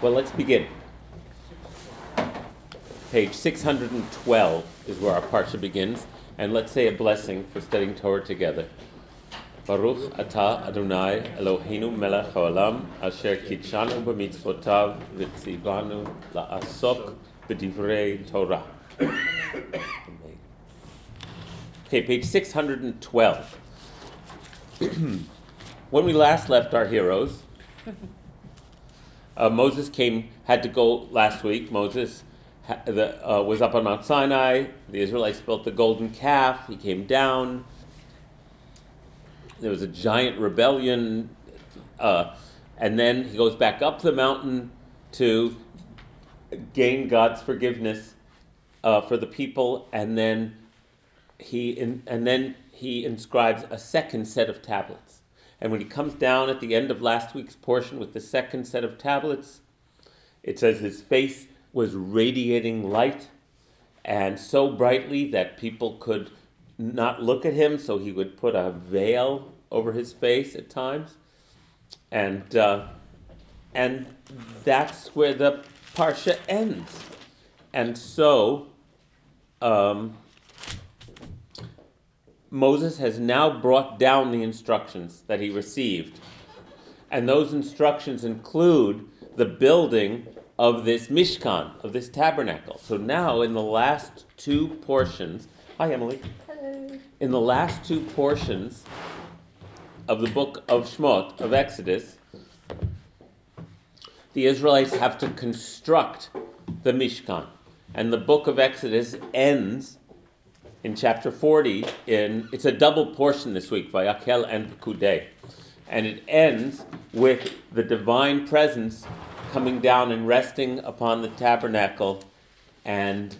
Well, let's begin. Page 612 is where our parsha begins, and let's say a blessing for studying Torah together. Baruch atah Adonai Eloheinu melech haolam asher kid'shanu b'mitzvotav v'tzivanu la'asok b'divrei Torah. Okay, page 612. when we last left our heroes, uh, Moses came, had to go last week. Moses ha- the, uh, was up on Mount Sinai. The Israelites built the golden calf. He came down. There was a giant rebellion. Uh, and then he goes back up the mountain to gain God's forgiveness uh, for the people. And then he in, and then he inscribes a second set of tablets. And when he comes down at the end of last week's portion with the second set of tablets, it says his face was radiating light and so brightly that people could not look at him, so he would put a veil over his face at times. And, uh, and that's where the Parsha ends. And so, um, Moses has now brought down the instructions that he received. And those instructions include the building of this Mishkan, of this tabernacle. So now, in the last two portions, hi Emily. Hello. In the last two portions of the book of Shmot, of Exodus, the Israelites have to construct the Mishkan. And the book of Exodus ends in chapter 40 in it's a double portion this week vayakel and kudei and it ends with the divine presence coming down and resting upon the tabernacle and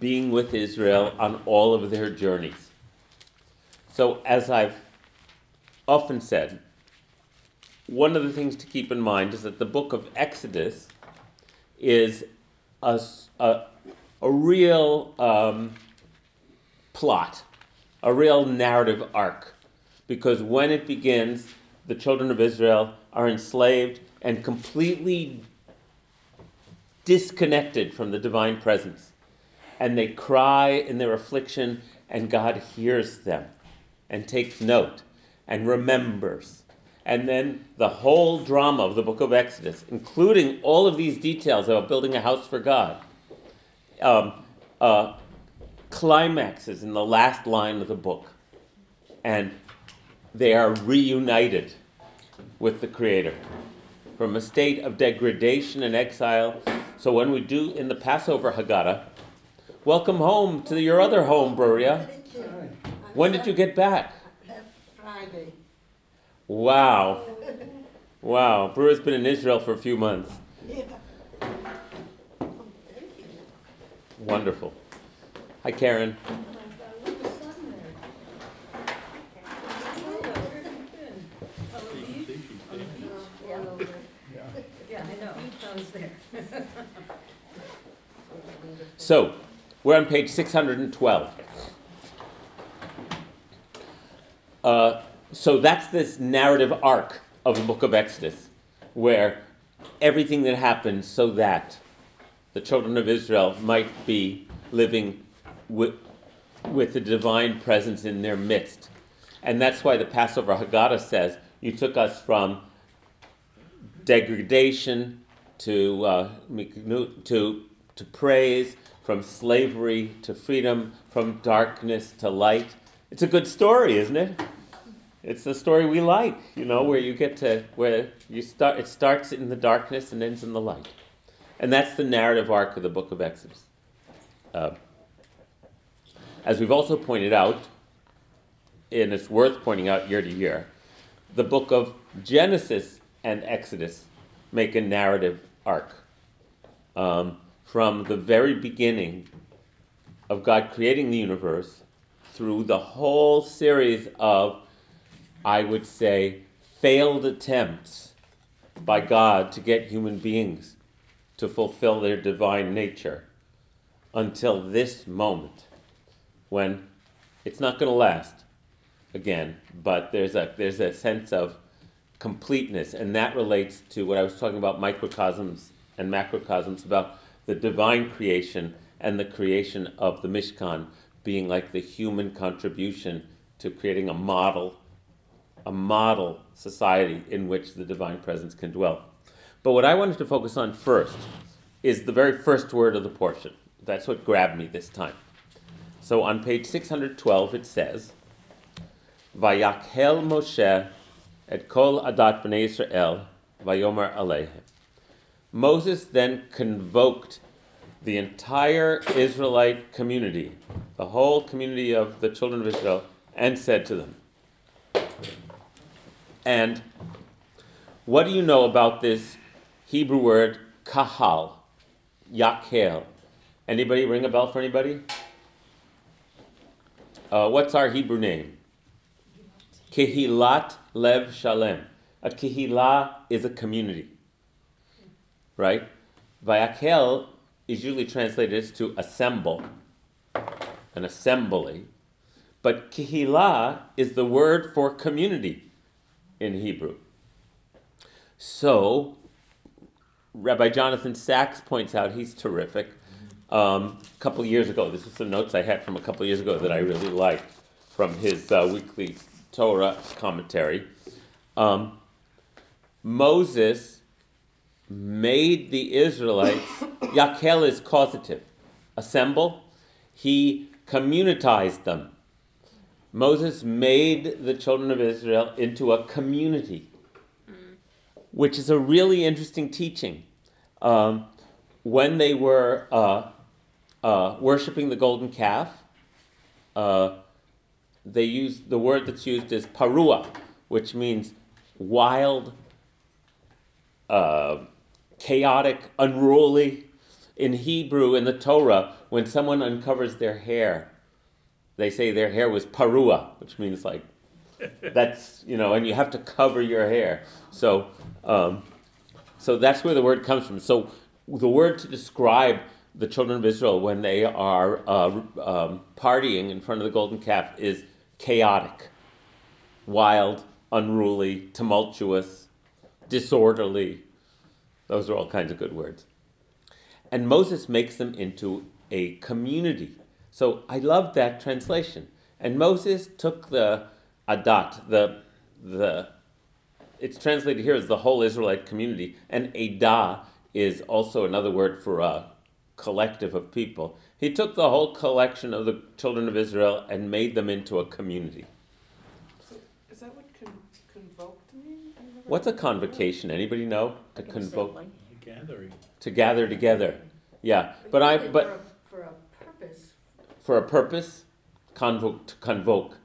being with israel on all of their journeys. So as i've often said one of the things to keep in mind is that the book of exodus is a, a, a real um, plot, a real narrative arc. Because when it begins, the children of Israel are enslaved and completely disconnected from the divine presence. And they cry in their affliction, and God hears them and takes note and remembers. And then the whole drama of the book of Exodus, including all of these details about building a house for God, um, uh, climaxes in the last line of the book. And they are reunited with the Creator from a state of degradation and exile. So when we do in the Passover Haggadah, welcome home to your other home, you. When did you get back? Last Friday. Wow. Wow. Bruria's been in Israel for a few months. Wonderful. Hi, Karen. So, we're on page 612. Uh, so that's this narrative arc of the book of Exodus, where everything that happens so that the children of Israel might be living with, with the divine presence in their midst. And that's why the Passover Haggadah says, You took us from degradation to, uh, to, to praise, from slavery to freedom, from darkness to light. It's a good story, isn't it? It's the story we like, you know, where you get to where you start. It starts in the darkness and ends in the light, and that's the narrative arc of the Book of Exodus. Uh, as we've also pointed out, and it's worth pointing out year to year, the Book of Genesis and Exodus make a narrative arc um, from the very beginning of God creating the universe through the whole series of I would say, failed attempts by God to get human beings to fulfill their divine nature until this moment when it's not going to last again, but there's a, there's a sense of completeness, and that relates to what I was talking about microcosms and macrocosms about the divine creation and the creation of the Mishkan being like the human contribution to creating a model, a model society in which the divine presence can dwell. But what I wanted to focus on first is the very first word of the portion. That's what grabbed me this time. So on page 612 it says, Vayakhel Moshe et kol adat b'nei Israel vayomer aleichem. Moses then convoked the entire Israelite community, the whole community of the children of Israel, and said to them, and what do you know about this Hebrew word kahal, yakel? Anybody ring a bell for anybody? Uh, what's our Hebrew name? Kehilat Lev Shalem. A kehilah is a community, right? Vayakel is usually translated as to assemble, an assembly, but kehilah is the word for community in Hebrew. So, Rabbi Jonathan Sacks points out, he's terrific. Um, a couple years ago, this is some notes I had from a couple years ago that I really liked from his uh, weekly Torah commentary. Um, Moses made the Israelites, Yakel is causative, assemble. He communitized them. Moses made the children of Israel into a community, which is a really interesting teaching. Um, when they were uh, uh, worshiping the golden calf, uh, they use the word that's used is parua, which means wild, uh, chaotic, unruly. In Hebrew, in the Torah, when someone uncovers their hair, they say their hair was parua, which means like that's you know, and you have to cover your hair. So, um, so that's where the word comes from. So, the word to describe the children of Israel when they are uh, um, partying in front of the golden calf is chaotic, wild, unruly, tumultuous, disorderly. Those are all kinds of good words. And Moses makes them into a community. So I love that translation. And Moses took the adat, the the it's translated here as the whole Israelite community, and Adah is also another word for a collective of people. He took the whole collection of the children of Israel and made them into a community. So is that what con- convoked mean? What's a convocation? Anybody know? To convoke, Like Gathering. to gather together. Yeah, but I but For a, for a purpose, for a purpose, convoke to convoke.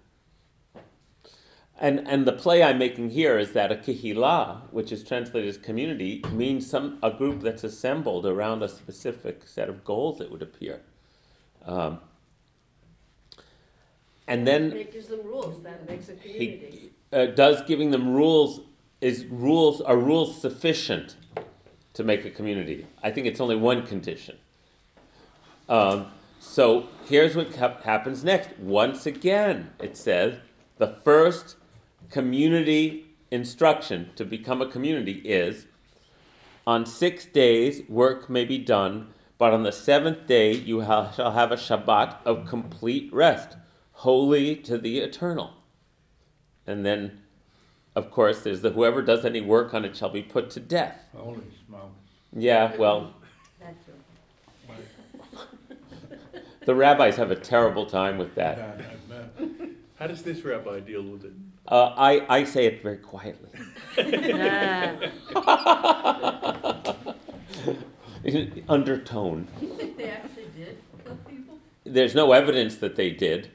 And and the play I'm making here is that a kihila, which is translated as community, means some a group that's assembled around a specific set of goals. It would appear. Um, and then it gives them rules, that makes a community. he uh, does giving them rules is rules are rules sufficient to make a community i think it's only one condition um, so here's what hap- happens next once again it says the first community instruction to become a community is on six days work may be done but on the seventh day you ha- shall have a shabbat of complete rest holy to the eternal and then, of course, there's the whoever does any work on it shall be put to death. Holy smokes. Yeah, well, the rabbis have a terrible time with that. God, I bet. How does this rabbi deal with it? Uh, I, I say it very quietly. Undertone. They actually did kill people? There's no evidence that they did,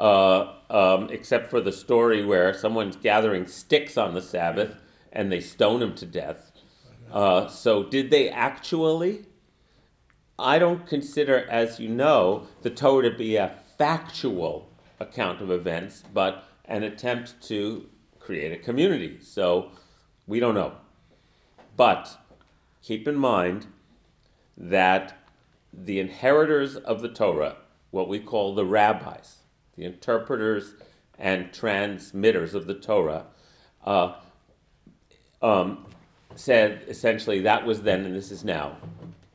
uh, um, except for the story where someone's gathering sticks on the Sabbath and they stone him to death. Uh, so, did they actually? I don't consider, as you know, the Torah to be a factual account of events, but an attempt to create a community. So, we don't know. But keep in mind that the inheritors of the Torah, what we call the rabbis, the interpreters and transmitters of the Torah, uh, um, said essentially that was then and this is now,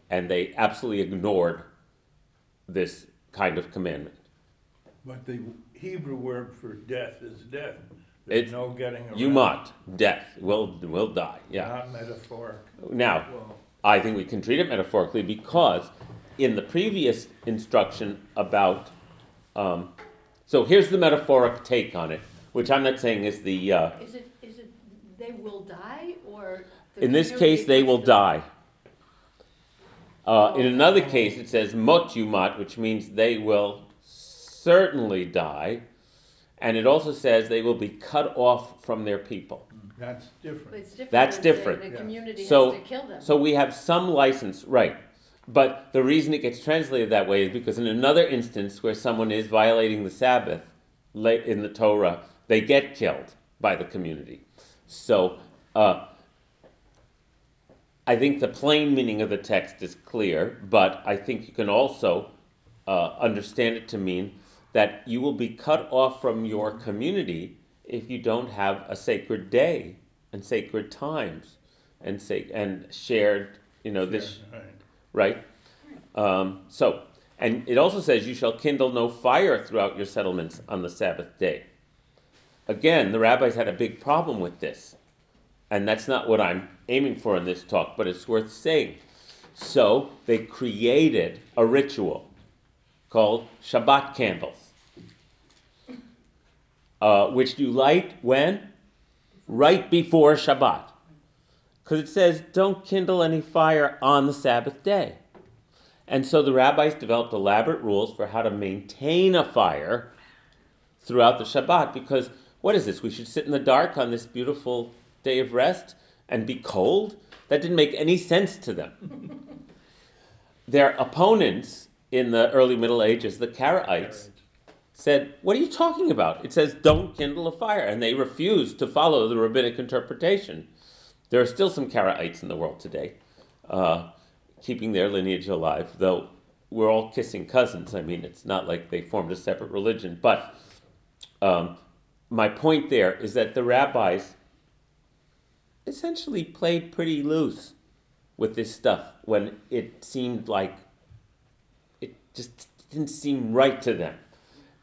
and they absolutely ignored this kind of commandment. But the Hebrew word for death is death. There's It's no getting around. Yumat, death, will will die. Yeah. Not metaphoric. Now, Well, I think we can treat it metaphorically because in the previous instruction about, um, so here's the metaphoric take on it, which I'm not saying is the, uh, Is it, is it, they will die, or? the in this community case, they will them- die. Uh, in another case, it says mot yumat, which means they will certainly die. And it also says they will be cut off from their people. That's But different. it's different. That's than saying different. The Yeah. community has So- to kill them. So we have some license, right. But the reason it gets translated that way is because in another instance where someone is violating the Sabbath late in the Torah, they get killed by the community. So uh, I think the plain meaning of the text is clear, but I think you can also uh, understand it to mean that you will be cut off from your community if you don't have a sacred day and sacred times and sac- and shared, you know, this Right. right? Um, so, and it also says, You shall kindle no fire throughout your settlements on the Sabbath day. Again, the rabbis had a big problem with this. And that's not what I'm aiming for in this talk, but it's worth saying. So, they created a ritual called Shabbat candles, uh, which you light when? Right before Shabbat. Because it says, don't kindle any fire on the Sabbath day. And so the rabbis developed elaborate rules for how to maintain a fire throughout the Shabbat. Because what is this? We should sit in the dark on this beautiful day of rest and be cold? That didn't make any sense to them. Their opponents in the early Middle Ages, the Karaites, said, What are you talking about? It says, Don't kindle a fire. And they refused to follow the rabbinic interpretation. There are still some Karaites in the world today, uh, keeping their lineage alive, though we're all kissing cousins. I mean, it's not like they formed a separate religion. But um, my point there is that the rabbis essentially played pretty loose with this stuff when it seemed like it just didn't seem right to them.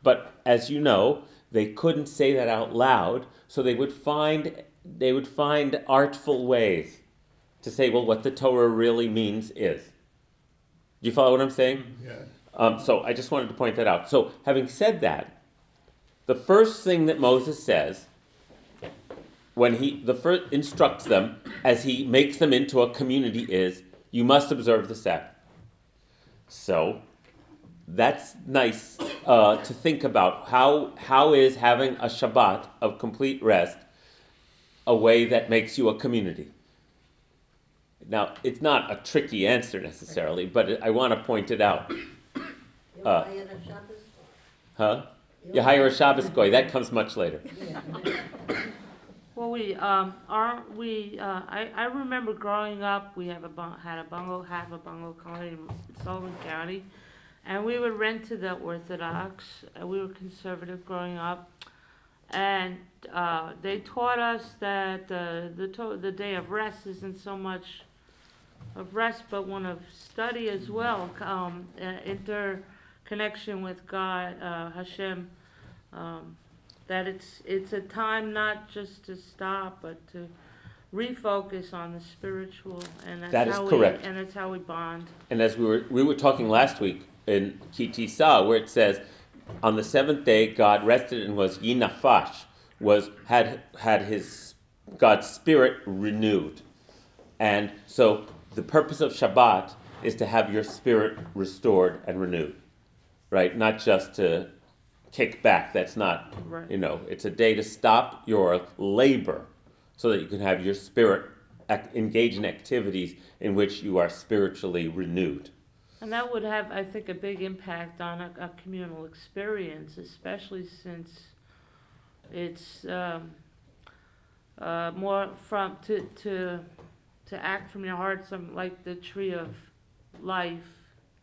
But as you know, they couldn't say that out loud, so they would find they would find artful ways to say, well, what the Torah really means is. Do you follow what I'm saying? Yeah. Um, so I just wanted to point that out. So having said that, the first thing that Moses says when he the first instructs them as he makes them into a community is you must observe the Sabbath. So that's nice uh, to think about. How how is having a Shabbat of complete rest a way that makes you a community? Now it's not a tricky answer necessarily, but I want to point it out. Uh, Huh? You hire a Shabbos goy. That comes much later. Well, we um are we uh I I remember growing up we have a had a bungalow have a bungalow colony in Sullivan County, and we rent to the Orthodox. Uh, we were conservative growing up, and uh, they taught us that the the to- the day of rest isn't so much of rest but one of study as well. Um, uh, interconnection with God, uh, Hashem. Um, that it's it's a time not just to stop but to refocus on the spiritual and that's That is how correct. we and that's how we bond And as we were we were talking last week in Ki Tisa, where it says, on the seventh day God rested and was yinafash, was had had his God's spirit renewed, and so the purpose of Shabbat is to have your spirit restored and renewed, right? Not just to kick back. That's not right You know, it's a day to stop your labor so that you can have your spirit engage in activities in which you are spiritually renewed. And that would have i think a big impact on a, a communal experience especially since it's um, uh, more from to to to act from your heart some like the tree of life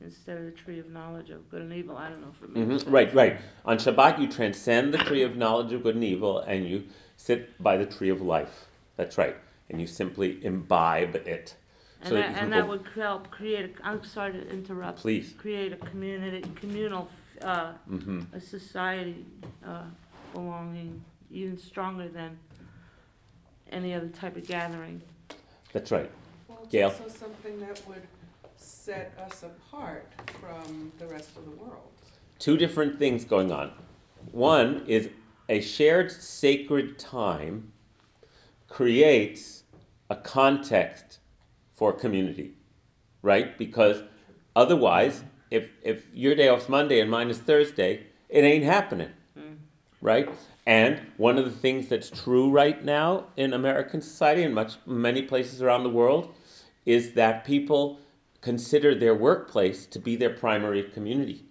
instead of the tree of knowledge of good and evil i don't know for me Mhm, Right, right. On Shabbat, you transcend the tree of knowledge of good and evil and you sit by the tree of life. That's right. and you simply imbibe it. And So that that, you can and that go- would help create, a, I'm sorry to interrupt. Please. Create a community, communal, uh, hmm a society, uh, belonging even stronger than any other type of gathering. That's right. Well, it's Gail? also something that would set us apart from the rest of the world. Two different things going on. One is a shared sacred time creates a context for community, right? Because otherwise, if, if your day off's Monday and mine is Thursday, it ain't happening, right? And one of the things that's true right now in American society and much many places around the world is that people consider their workplace to be their primary community.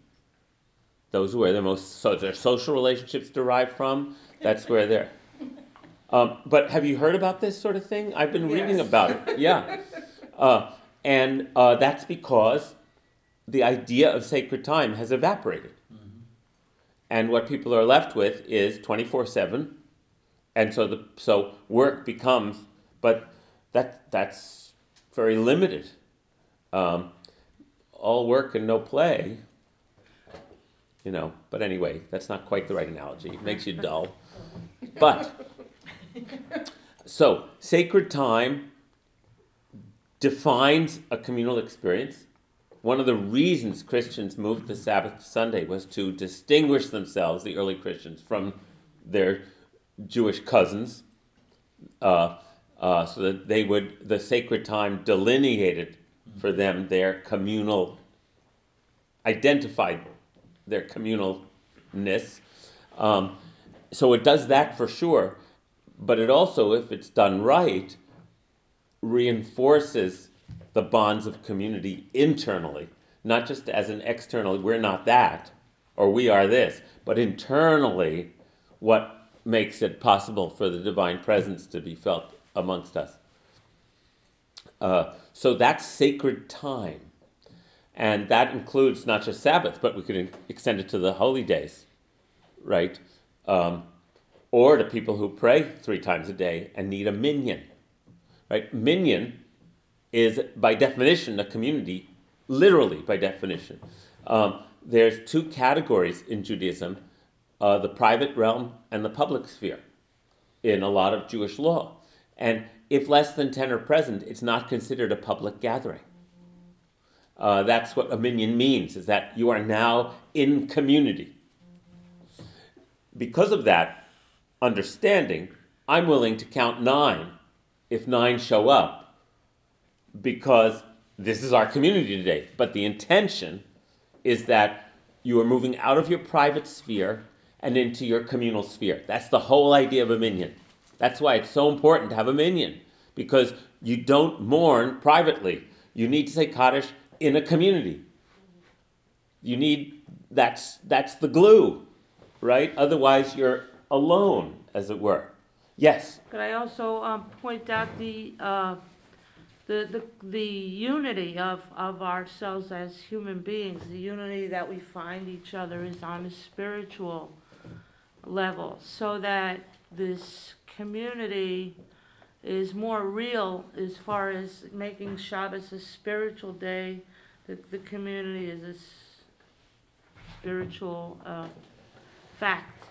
Those are where their most so their social relationships derive from. That's where they're. Um, but have you heard about this sort of thing? I've been reading about it. Yeah, uh, and uh, that's because the idea of sacred time has evaporated, and what people are left with is twenty four seven, and so the so work becomes, but that that's very limited. Um, all work and no play you know. But anyway, that's not quite the right analogy. It makes you dull. But so sacred time defines a communal experience. One of the reasons Christians moved the Sabbath to Sunday was to distinguish themselves, the early Christians, from their Jewish cousins, uh, uh, so that they would the sacred time delineated for them their communal identified their communalness. Um, so it does that for sure, but it also, if it's done right, reinforces the bonds of community internally, not just as an external, we're not that, or we are this, but internally, what makes it possible for the divine presence to be felt amongst us. Uh, so that's sacred time. And that includes not just Sabbath, but we could extend it to the holy days, right? Um, or to people who pray three times a day and need a minyan, right? Minyan is, by definition, a community, literally by definition. Um, there's two categories in Judaism uh, the private realm and the public sphere in a lot of Jewish law. And if less than 10 are present, it's not considered a public gathering. Uh, that's what a minyan means, is that you are now in community. Because of that understanding, I'm willing to count nine if nine show up, because this is our community today. But the intention is that you are moving out of your private sphere and into your communal sphere. That's the whole idea of a minyan. That's why it's so important to have a minyan, because you don't mourn privately. You need to say Kaddish in a community. You need that's that's the glue, right? Otherwise, you're alone, as it were. Yes. Could I also um, point out the, uh, the, the, the unity of, of ourselves as human beings? The unity that we find each other is on a spiritual level, so that this community is more real as far as making Shabbos a spiritual day. that the community is a s- spiritual uh, fact.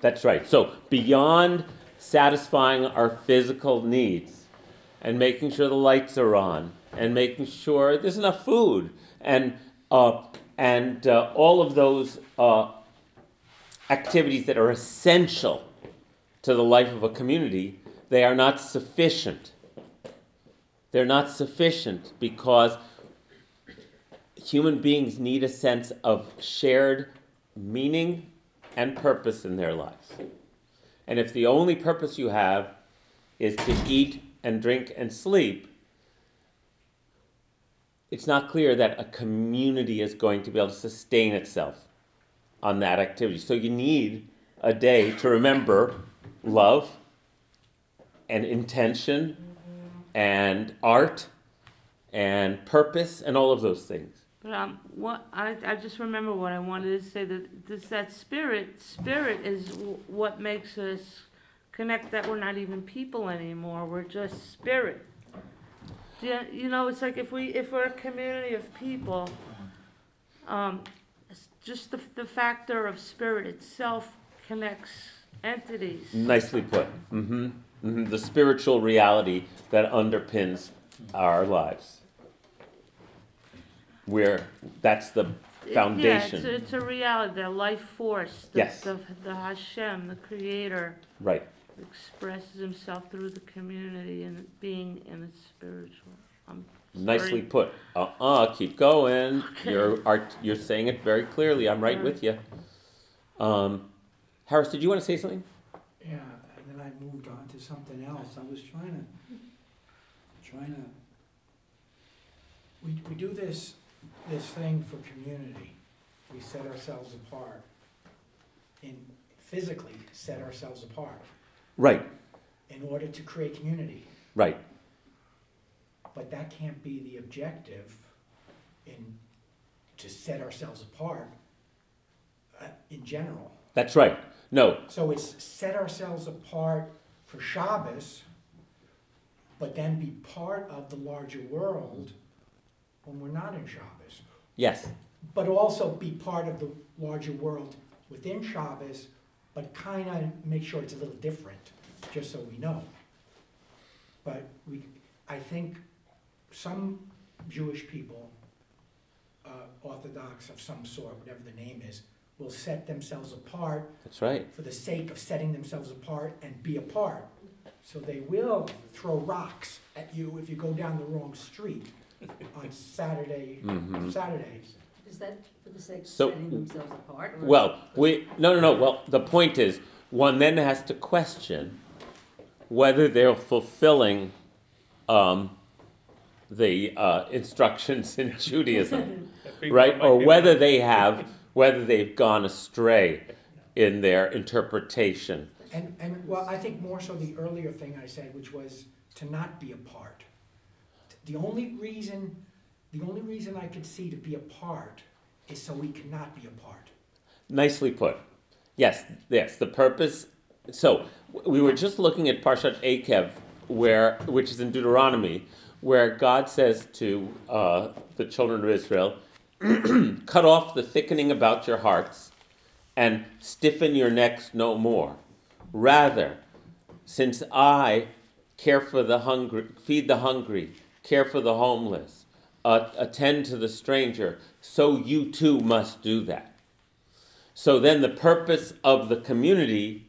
That's right. So beyond satisfying our physical needs and making sure the lights are on and making sure there's enough food and uh, and uh, all of those uh, activities that are essential to the life of a community, they are not sufficient. They're not sufficient because human beings need a sense of shared meaning and purpose in their lives. And if the only purpose you have is to eat and drink and sleep, it's not clear that a community is going to be able to sustain itself on that activity. So you need a day to remember love and intention and art and purpose and all of those things. But um, what I, I just remember what I wanted to say that this that spirit spirit is w- what makes us connect that we're not even people anymore, we're just spirit. Yeah, you know, it's like if we, if we're a community of people, um, just the, the factor of spirit itself connects entities. Nicely put. Mm-hmm. mm-hmm. The spiritual reality that underpins our lives. Where that's the foundation. Yeah, it's, a- it's a reality, the life force, the, Yes. the, the Hashem, the creator, right. expresses himself through the community and being in its spiritual. I'm Nicely sorry. put. Uh-uh, keep going. Okay. You're art, you're saying it very clearly. I'm right with you. Um, Harris, did you want to say something? Yeah, and then I moved on to something else. I was trying to, trying to, we, we do this, this thing for community. We set ourselves apart. And physically set ourselves apart Right, in order to create community. right. But that can't be the objective in, to set ourselves apart uh, in general. That's right. No, So it's set ourselves apart for Shabbos, but then be part of the larger world when we're not in Shabbos. yes, But also be part of the larger world within Shabbos, but kind of make sure it's a little different, just so we know. But we, I think some Jewish people, uh, Orthodox of some sort, whatever the name is, will set themselves apart that's right. for the sake of setting themselves apart and be apart. So they will throw rocks at you if you go down the wrong street on Saturday, Mhm. Saturdays. Is that for the sake of So- setting themselves apart? or- Well, we, no, no, no, well, the point is, one then has to question whether they're fulfilling, um, the, uh, instructions in Judaism, right? Or whether they have, whether they've gone astray in their interpretation. And, and, well, I think more so the earlier thing I said, which was to not be apart. The only reason, the only reason I could see to be apart is so we cannot be apart. Nicely put. Yes, yes, the purpose, so, we were just looking at Parshat Eikev, where, which is in Deuteronomy, where God says to, uh, the children of Israel, cut off the thickening about your hearts and stiffen your necks no more. Rather, since I care for the hungry, feed the hungry, care for the homeless, uh, attend to the stranger, so you too must do that. So then the purpose of the community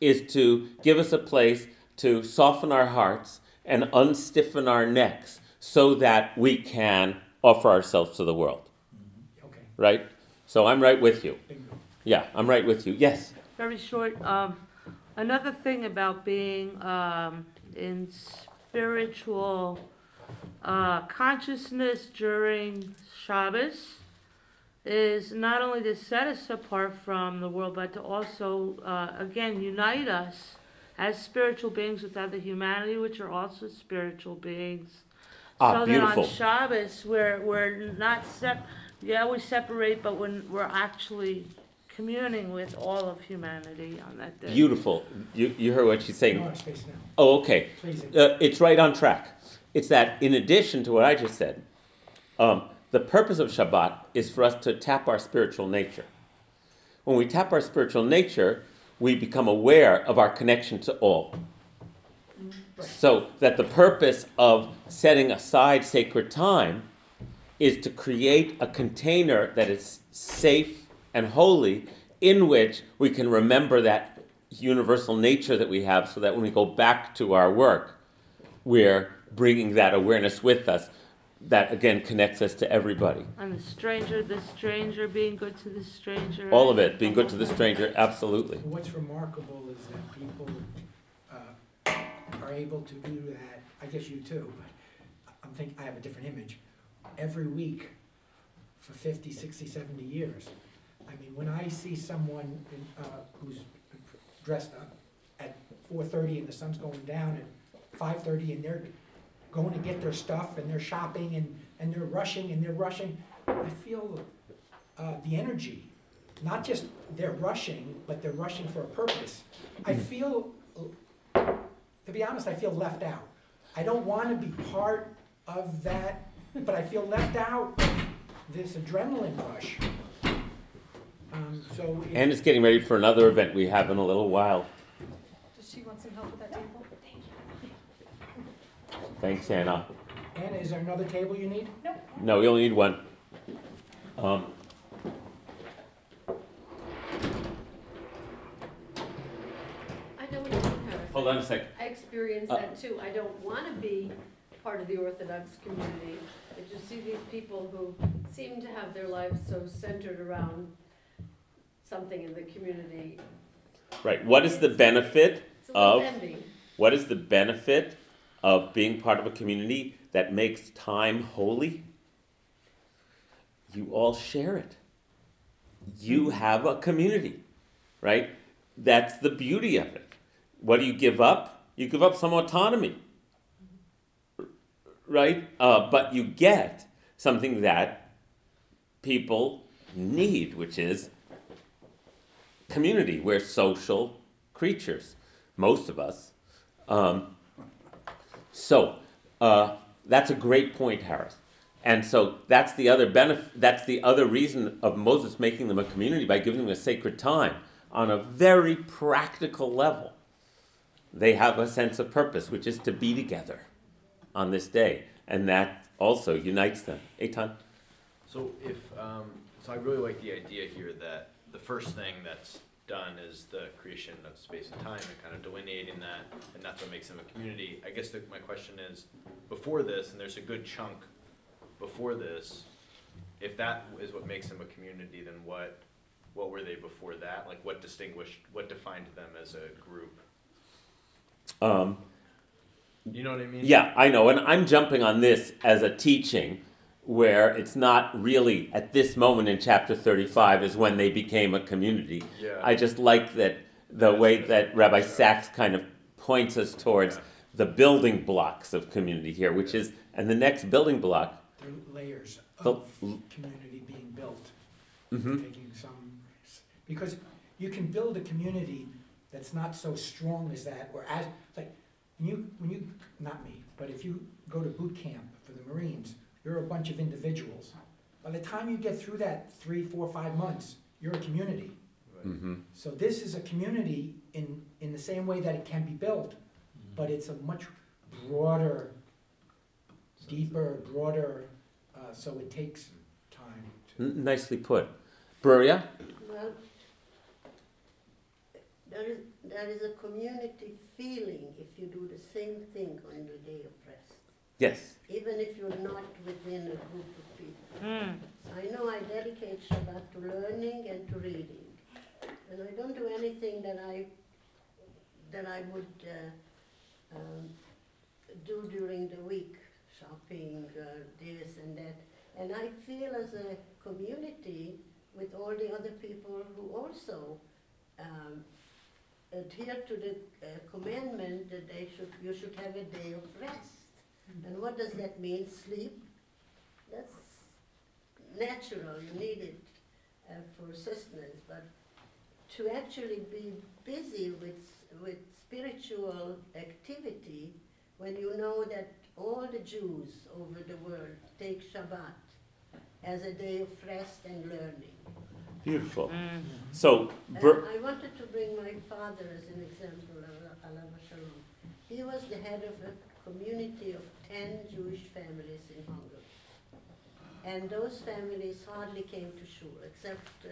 is to give us a place to soften our hearts and unstiffen our necks so that we can offer ourselves to the world. Okay, Right? So I'm right with you. Yeah, I'm right with you. Yes. Very short, um, another thing about being, um, in spiritual, uh, consciousness during Shabbos is not only to set us apart from the world, but to also, uh, again, unite us as spiritual beings with other humanity, which are also spiritual beings. Ah, so beautiful. that on Shabbos, we're, we're not sep- yeah, we separate, but when we're actually communing with all of humanity on that day. Beautiful. You, you heard what she's saying. I'm spacing out. Oh, okay. Uh, it's right on track. It's that in addition to what I just said, um, the purpose of Shabbat is for us to tap our spiritual nature. When we tap our spiritual nature, we become aware of our connection to all. So that the purpose of setting aside sacred time is to create a container that is safe and holy in which we can remember that universal nature that we have so that when we go back to our work, we're bringing that awareness with us that again connects us to everybody. And the stranger, the stranger, being good to the stranger. All of it, being good to the stranger, absolutely. What's remarkable is that people uh, are able to do that, I guess you too, but I'm thinking, I have a different image, every week for 50, 60, 70 years. I mean, when I see someone in, uh, who's dressed up at 4:30 and the sun's going down at 5:30 and they're going to get their stuff and they're shopping and, and they're rushing and they're rushing, I feel uh, the energy not just they're rushing, but they're rushing for a purpose. I feel to be honest, I feel left out. I don't wanna be part of that, but I feel left out this adrenaline rush. Um, so. it- And it's getting ready for another event we have in a little while. Does she want some help with that table? Thanks, Anna. Anna, is there another table you need? No, we only need one. Um, I know what you mean, Harris. hold on a sec. I experienced Uh, that too. I don't wanna be part of the Orthodox community, but you see these people who seem to have their lives so centered around something in the community. Right. What is the benefit It's a little Of- envy. What is the benefit of being part of a community that makes time holy? You all share it. You have a community, right? That's the beauty of it. What do you give up? You give up some autonomy, right? Uh, but you get something that people need, which is community. We're social creatures, most of us. Um, so uh, that's a great point, Harris. And so that's the other benefit. That's the other reason of Moses making them a community by giving them a sacred time on a very practical level. They have a sense of purpose, which is to be together on this day, and that also unites them. Eitan. So if, um, so I really like the idea here that the first thing that's done is the creation of space and time and kind of delineating that, and that's what makes them a community. I guess the, my question is, before this, and there's a good chunk before this, if that is what makes them a community, then what, what were they before that? Like what distinguished, what defined them as a group? Um, You know what I mean? Yeah, I know, and I'm jumping on this as a teaching where it's not really at this moment in chapter 35 is when they became a community. Yeah. I just like that the way that Rabbi Sacks kind of points us towards Yeah. the building blocks of community here, which is, and the next building block. There are layers The- of community being built. Mhm. taking some, because you can build a community that's not so strong as that, or as, like, when you, when you, not me, but if you go to boot camp for the Marines, you're a bunch of individuals. By the time you get through that three, four, five months, you're a community. Right. Mm-hmm. So this is a community in, in the same way that it can be built, but it's a much broader, deeper, broader, uh, so it takes time to. N- nicely put. Bruria? Well, there is, there is a community feeling if you do the same thing on the day of rest, Yes. even if you're not within a group of people. Mm. I know I dedicate Shabbat to learning and to reading, and I don't do anything that I, that I would uh, um, do during the week, shopping, uh, this and that. And I feel as a community with all the other people who also um, adhere to the uh, commandment that they should, you should have a day of rest. And what does that mean? Sleep? That's natural, you need it uh, for sustenance, but to actually be busy with, with spiritual activity when you know that all the Jews over the world take Shabbat as a day of rest and learning. Beautiful. Mm. So, And Bur- I wanted to bring my father as an example, Allah- Allah Shalom. He was the head of a community of ten Jewish families in Hungary. And those families hardly came to shul, except uh,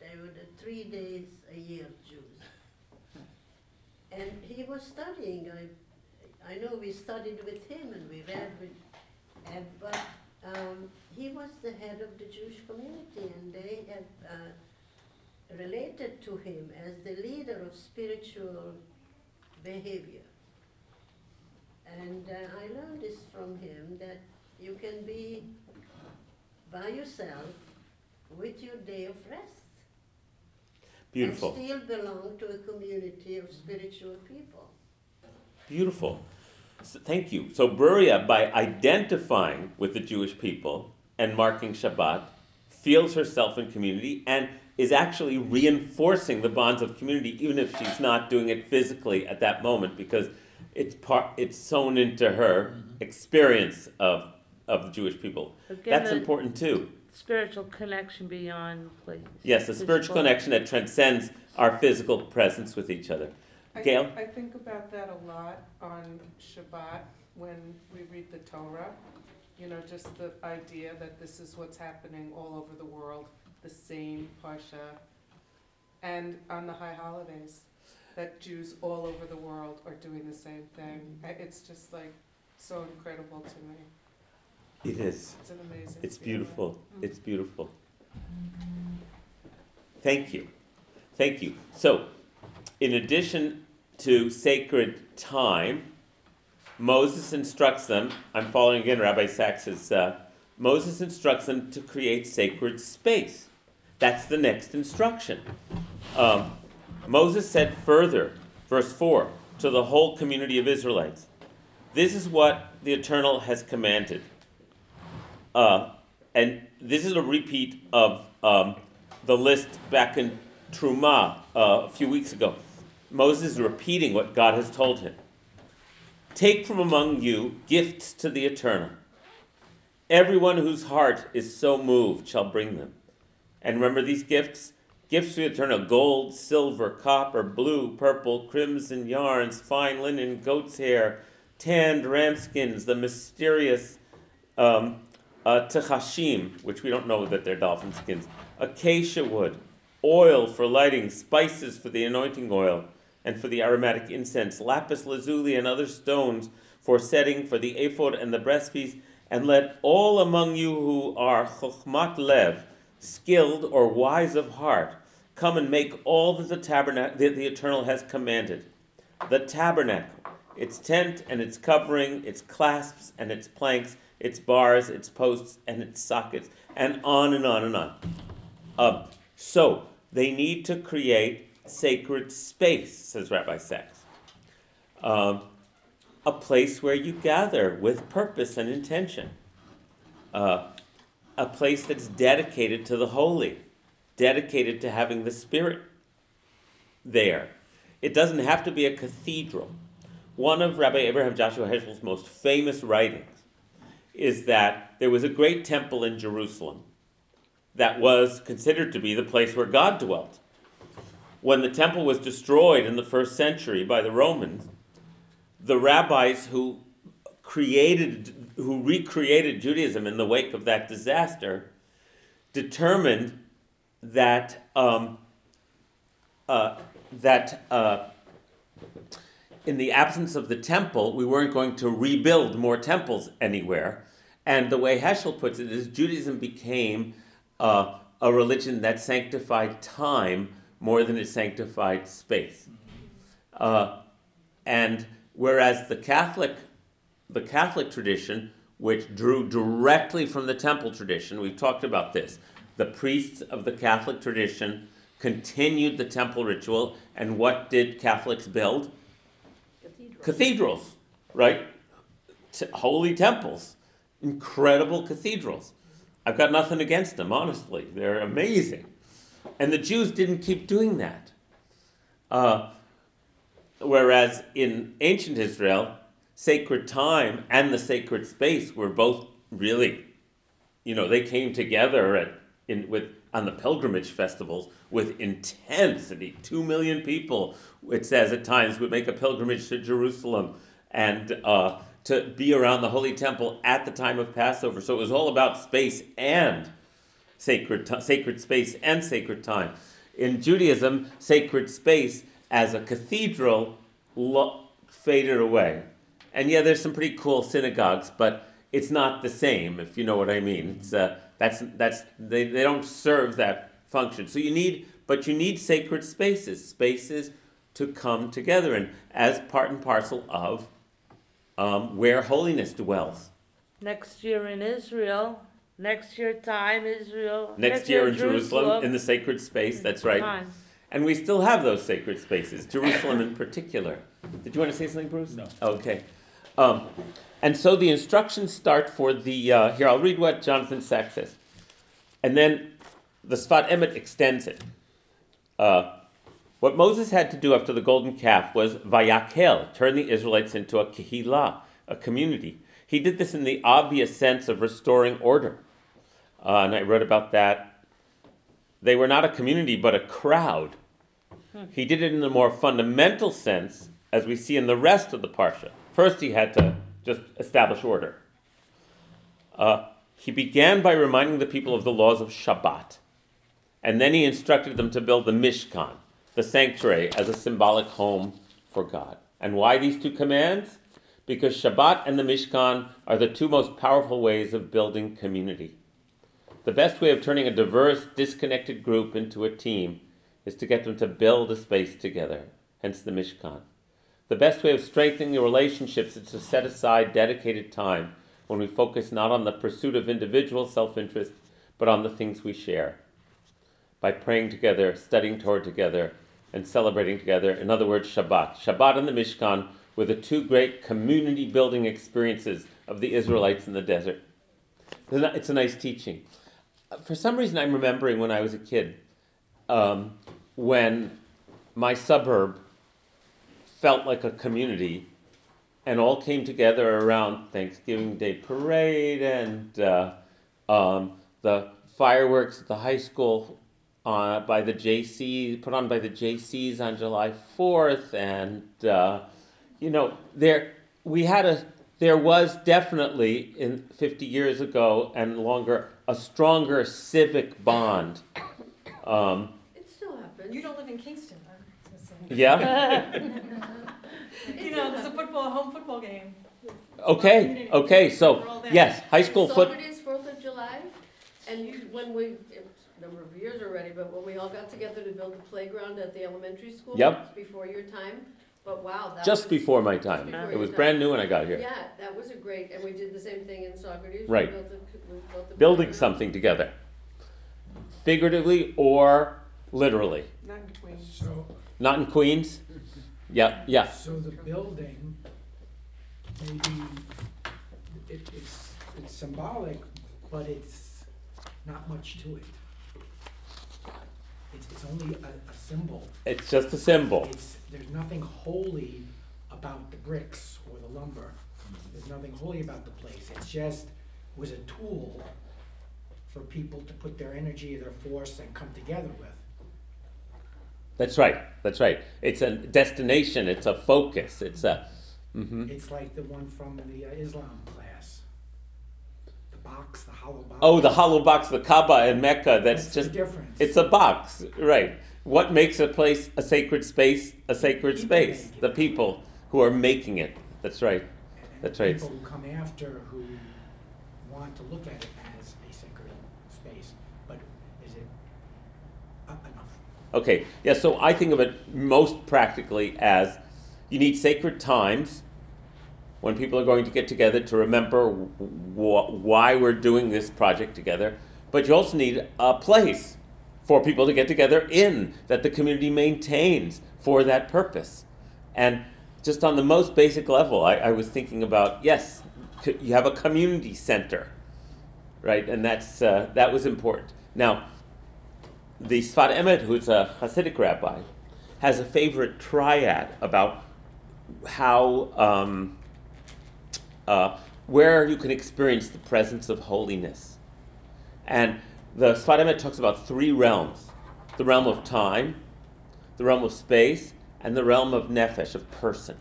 they were the three days a year Jews. And he was studying, I, I know we studied with him and we read with, and, but um, he was the head of the Jewish community and they had uh, related to him as the leader of spiritual behavior. And uh, I learned this from him that you can be by yourself with your day of rest beautiful. and still belong to a community of spiritual people. Beautiful. So, thank you. So Bruria, by identifying with the Jewish people and marking Shabbat, feels herself in community and is actually reinforcing the bonds of community, even if she's not doing it physically at that moment, because it's part. It's sewn into her mm-hmm. experience of of the Jewish people. Again, That's the important too. spiritual connection beyond place. Yes, a spiritual connection that transcends our physical presence with each other. I, Gail? I think about that a lot on Shabbat when we read the Torah. You know, just the idea that this is what's happening all over the world, the same Parsha. And on the high holidays, that Jews all over the world are doing the same thing. I- It's just like so incredible to me. It is. It's an amazing. It's feeling. beautiful. It's beautiful. Thank you. Thank you. So, in addition to sacred time, Moses instructs them. I'm following again Rabbi Sacks's. Uh, Moses instructs them to create sacred space. That's the next instruction. Um, Moses said further, verse 4, to the whole community of Israelites This is what the Eternal has commanded. Uh, and this is a repeat of um, the list back in Truma uh, a few weeks ago. Moses is repeating what God has told him. Take from among you gifts to the eternal. Everyone whose heart is so moved shall bring them. And remember these gifts? Gifts the eternal gold, silver, copper, blue, purple, crimson yarns, fine linen, goat's hair, tanned ram skins, the mysterious um, uh, techashim, which we don't know that they're dolphin skins, acacia wood, oil for lighting, spices for the anointing oil, and for the aromatic incense, lapis lazuli and other stones for setting for the ephod and the breastpiece, and let all among you who are chokhmat lev, skilled or wise of heart, come and make all that the tabernacle that the eternal has commanded. The tabernacle, its tent and its covering, its clasps and its planks, its bars, its posts and its sockets, and on and on and on. Um, so they need to create sacred space, says Rabbi Sacks. Um, a place where you gather with purpose and intention. Uh, a place that's dedicated to the holy, dedicated to having the Spirit there. It doesn't have to be a cathedral. One of Rabbi Abraham Joshua Heschel's most famous writings is that there was a great temple in Jerusalem that was considered to be the place where God dwelt. When the temple was destroyed in the first century by the Romans, the rabbis who created, who recreated Judaism in the wake of that disaster, determined that um, uh, that uh, in the absence of the temple, we weren't going to rebuild more temples anywhere. And the way Heschel puts it is Judaism became uh, a religion that sanctified time more than it sanctified space. Uh, and whereas the Catholic, the Catholic tradition, which drew directly from the temple tradition, we've talked about this. The priests of the Catholic tradition continued the temple ritual, and what did Catholics build? Cathedral. Cathedrals, right? T- holy temples, incredible cathedrals. I've got nothing against them, honestly. They're amazing. And the Jews didn't keep doing that. Uh, whereas in ancient Israel, sacred time and the sacred space were both really, you know, they came together at, in, with, on the pilgrimage festivals with intensity. Two million people, it says at times, would make a pilgrimage to Jerusalem and uh, to be around the Holy Temple at the time of Passover. So it was all about space and sacred, ti- sacred space and sacred time. In Judaism, sacred space as a cathedral lo- faded away. And yeah, there's some pretty cool synagogues, but it's not the same, if you know what I mean. It's, uh, that's, that's, they, they don't serve that function. So you need, but you need sacred spaces, spaces to come together in as part and parcel of um, where holiness dwells. Next year in Israel, next year time Israel. Next, year in Jerusalem, in the sacred space, that's right. Time. And we still have those sacred spaces, Jerusalem in particular. Did you want to say something, Bruce? No. Okay. Um, and so the instructions start for the, uh, here, I'll read what Jonathan Sacks says. And then the Sfat Emet extends it. Uh, What Moses had to do after the golden calf was vayakel, turn the Israelites into a kehillah, a community. He did this in the obvious sense of restoring order. Uh, and I wrote about that. They were not a community, but a crowd. He did it in a more fundamental sense, as we see in the rest of the Parsha. First, he had to just establish order. Uh, he began by reminding the people of the laws of Shabbat, and then he instructed them to build the Mishkan, the sanctuary, as a symbolic home for God. And why these two commands? Because Shabbat and the Mishkan are the two most powerful ways of building community. The best way of turning a diverse, disconnected group into a team is to get them to build a space together, hence the Mishkan. The best way of strengthening the relationships is to set aside dedicated time when we focus not on the pursuit of individual self interest, but on the things we share. By praying together, studying Torah together, and celebrating together. In other words, Shabbat. Shabbat and the Mishkan were the two great community building experiences of the Israelites in the desert. It's a nice teaching. For some reason, I'm remembering when I was a kid, um, when my suburb felt like a community and all came together around Thanksgiving Day parade and uh, um, the fireworks at the high school uh, by the JC put on by the JCs on July 4th, and uh, you know there we had a there was definitely in 50 years ago and longer a stronger civic bond. Um, It still happens. You don't live in Kingston, I was gonna say. Yeah. You know, it's a football, a home football game. Okay. Okay. So yes, high school foot. Saugerties, Fourth of July, and when we, it's a number of years already, but when we all got together to build the playground at the elementary school. Yep. it's Before your time, but wow, that Just was- before my time. before It was time. brand new when I got here. Yeah, that was a great, and we did the same thing in Saugerties. We Right. built the- we built the Building playground. something together, figuratively or literally. Not in Queens. So, Not in Queens. Yeah. Yeah. so the building, maybe, it, it's, it's symbolic, but it's not much to it. It's, it's only a, a symbol. It's just a symbol. It's, there's nothing holy about the bricks or the lumber. There's nothing holy about the place. It's just, was a tool for people to put their energy, their force, and come together with. That's right. That's right. It's a destination. It's a focus. It's a. hmm It's like the one from the uh, Islam class. The box, the hollow box. Oh, the hollow box, the Kaaba in Mecca. That's, That's just. difference. It's a box, right? What makes a place a sacred space? A sacred People space. The people who are making it. That's right. And that's right. People who come after who want to look at it as a sacred space, but is it uh, enough? Okay, yeah, so I think of it most practically as you need sacred times when people are going to get together to remember wh- why we're doing this project together, but you also need a place for people to get together in that the community maintains for that purpose. And just on the most basic level, I, I was thinking about yes, you have a community center, right? And that's, uh, that was important. Now, the Sfat Emet, who's a Hasidic rabbi, has a favorite triad about how um, uh, where you can experience the presence of holiness, and the Sfat Emet talks about three realms: the realm of time, the realm of space, and the realm of nefesh, of person.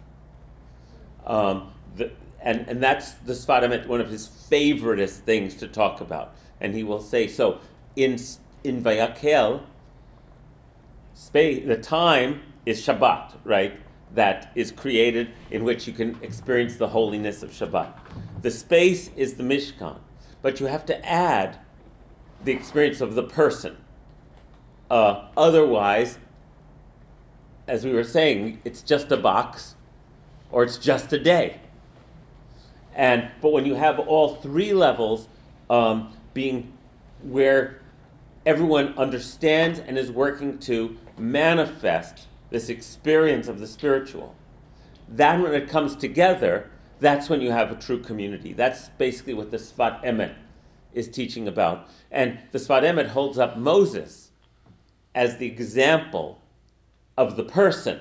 Um, the, and, and that's the Sfat Emet, one of his favoriteest things to talk about. And he will say, so in, in Vayakel, space, the time is Shabbat, right? That is created in which you can experience the holiness of Shabbat. The space is the Mishkan, but you have to add the experience of the person. Uh, otherwise, as we were saying, it's just a box or it's just a day. And but when you have all three levels um, being where everyone understands and is working to manifest this experience of the spiritual, then when it comes together, that's when you have a true community. That's basically what the Sfat Emet is teaching about. And the Sfat Emet holds up Moses as the example of the person.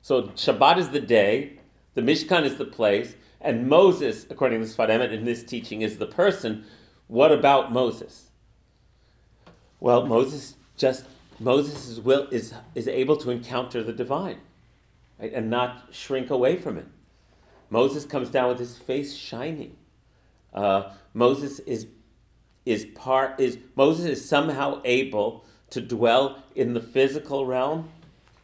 So Shabbat is the day, the Mishkan is the place, and Moses, according to the Sfat Emet in this teaching, is the person. What about Moses? Well, Moses just Moses is will is is able to encounter the divine, right, and not shrink away from it. Moses comes down with his face shining. Uh, Moses is is part is Moses is somehow able to dwell in the physical realm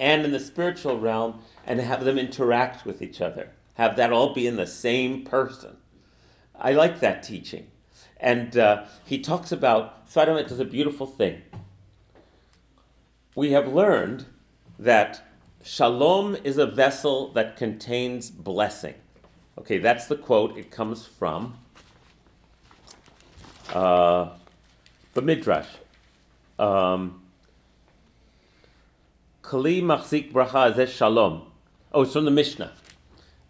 and in the spiritual realm and have them interact with each other. Have that all be in the same person. I like that teaching. And uh, he talks about, Sfat Emet does a beautiful thing. We have learned that shalom is a vessel that contains blessing. Okay, that's the quote. It comes from uh, the Midrash. Um, Kali machzik bracha zeh shalom. Oh, it's from the Mishnah.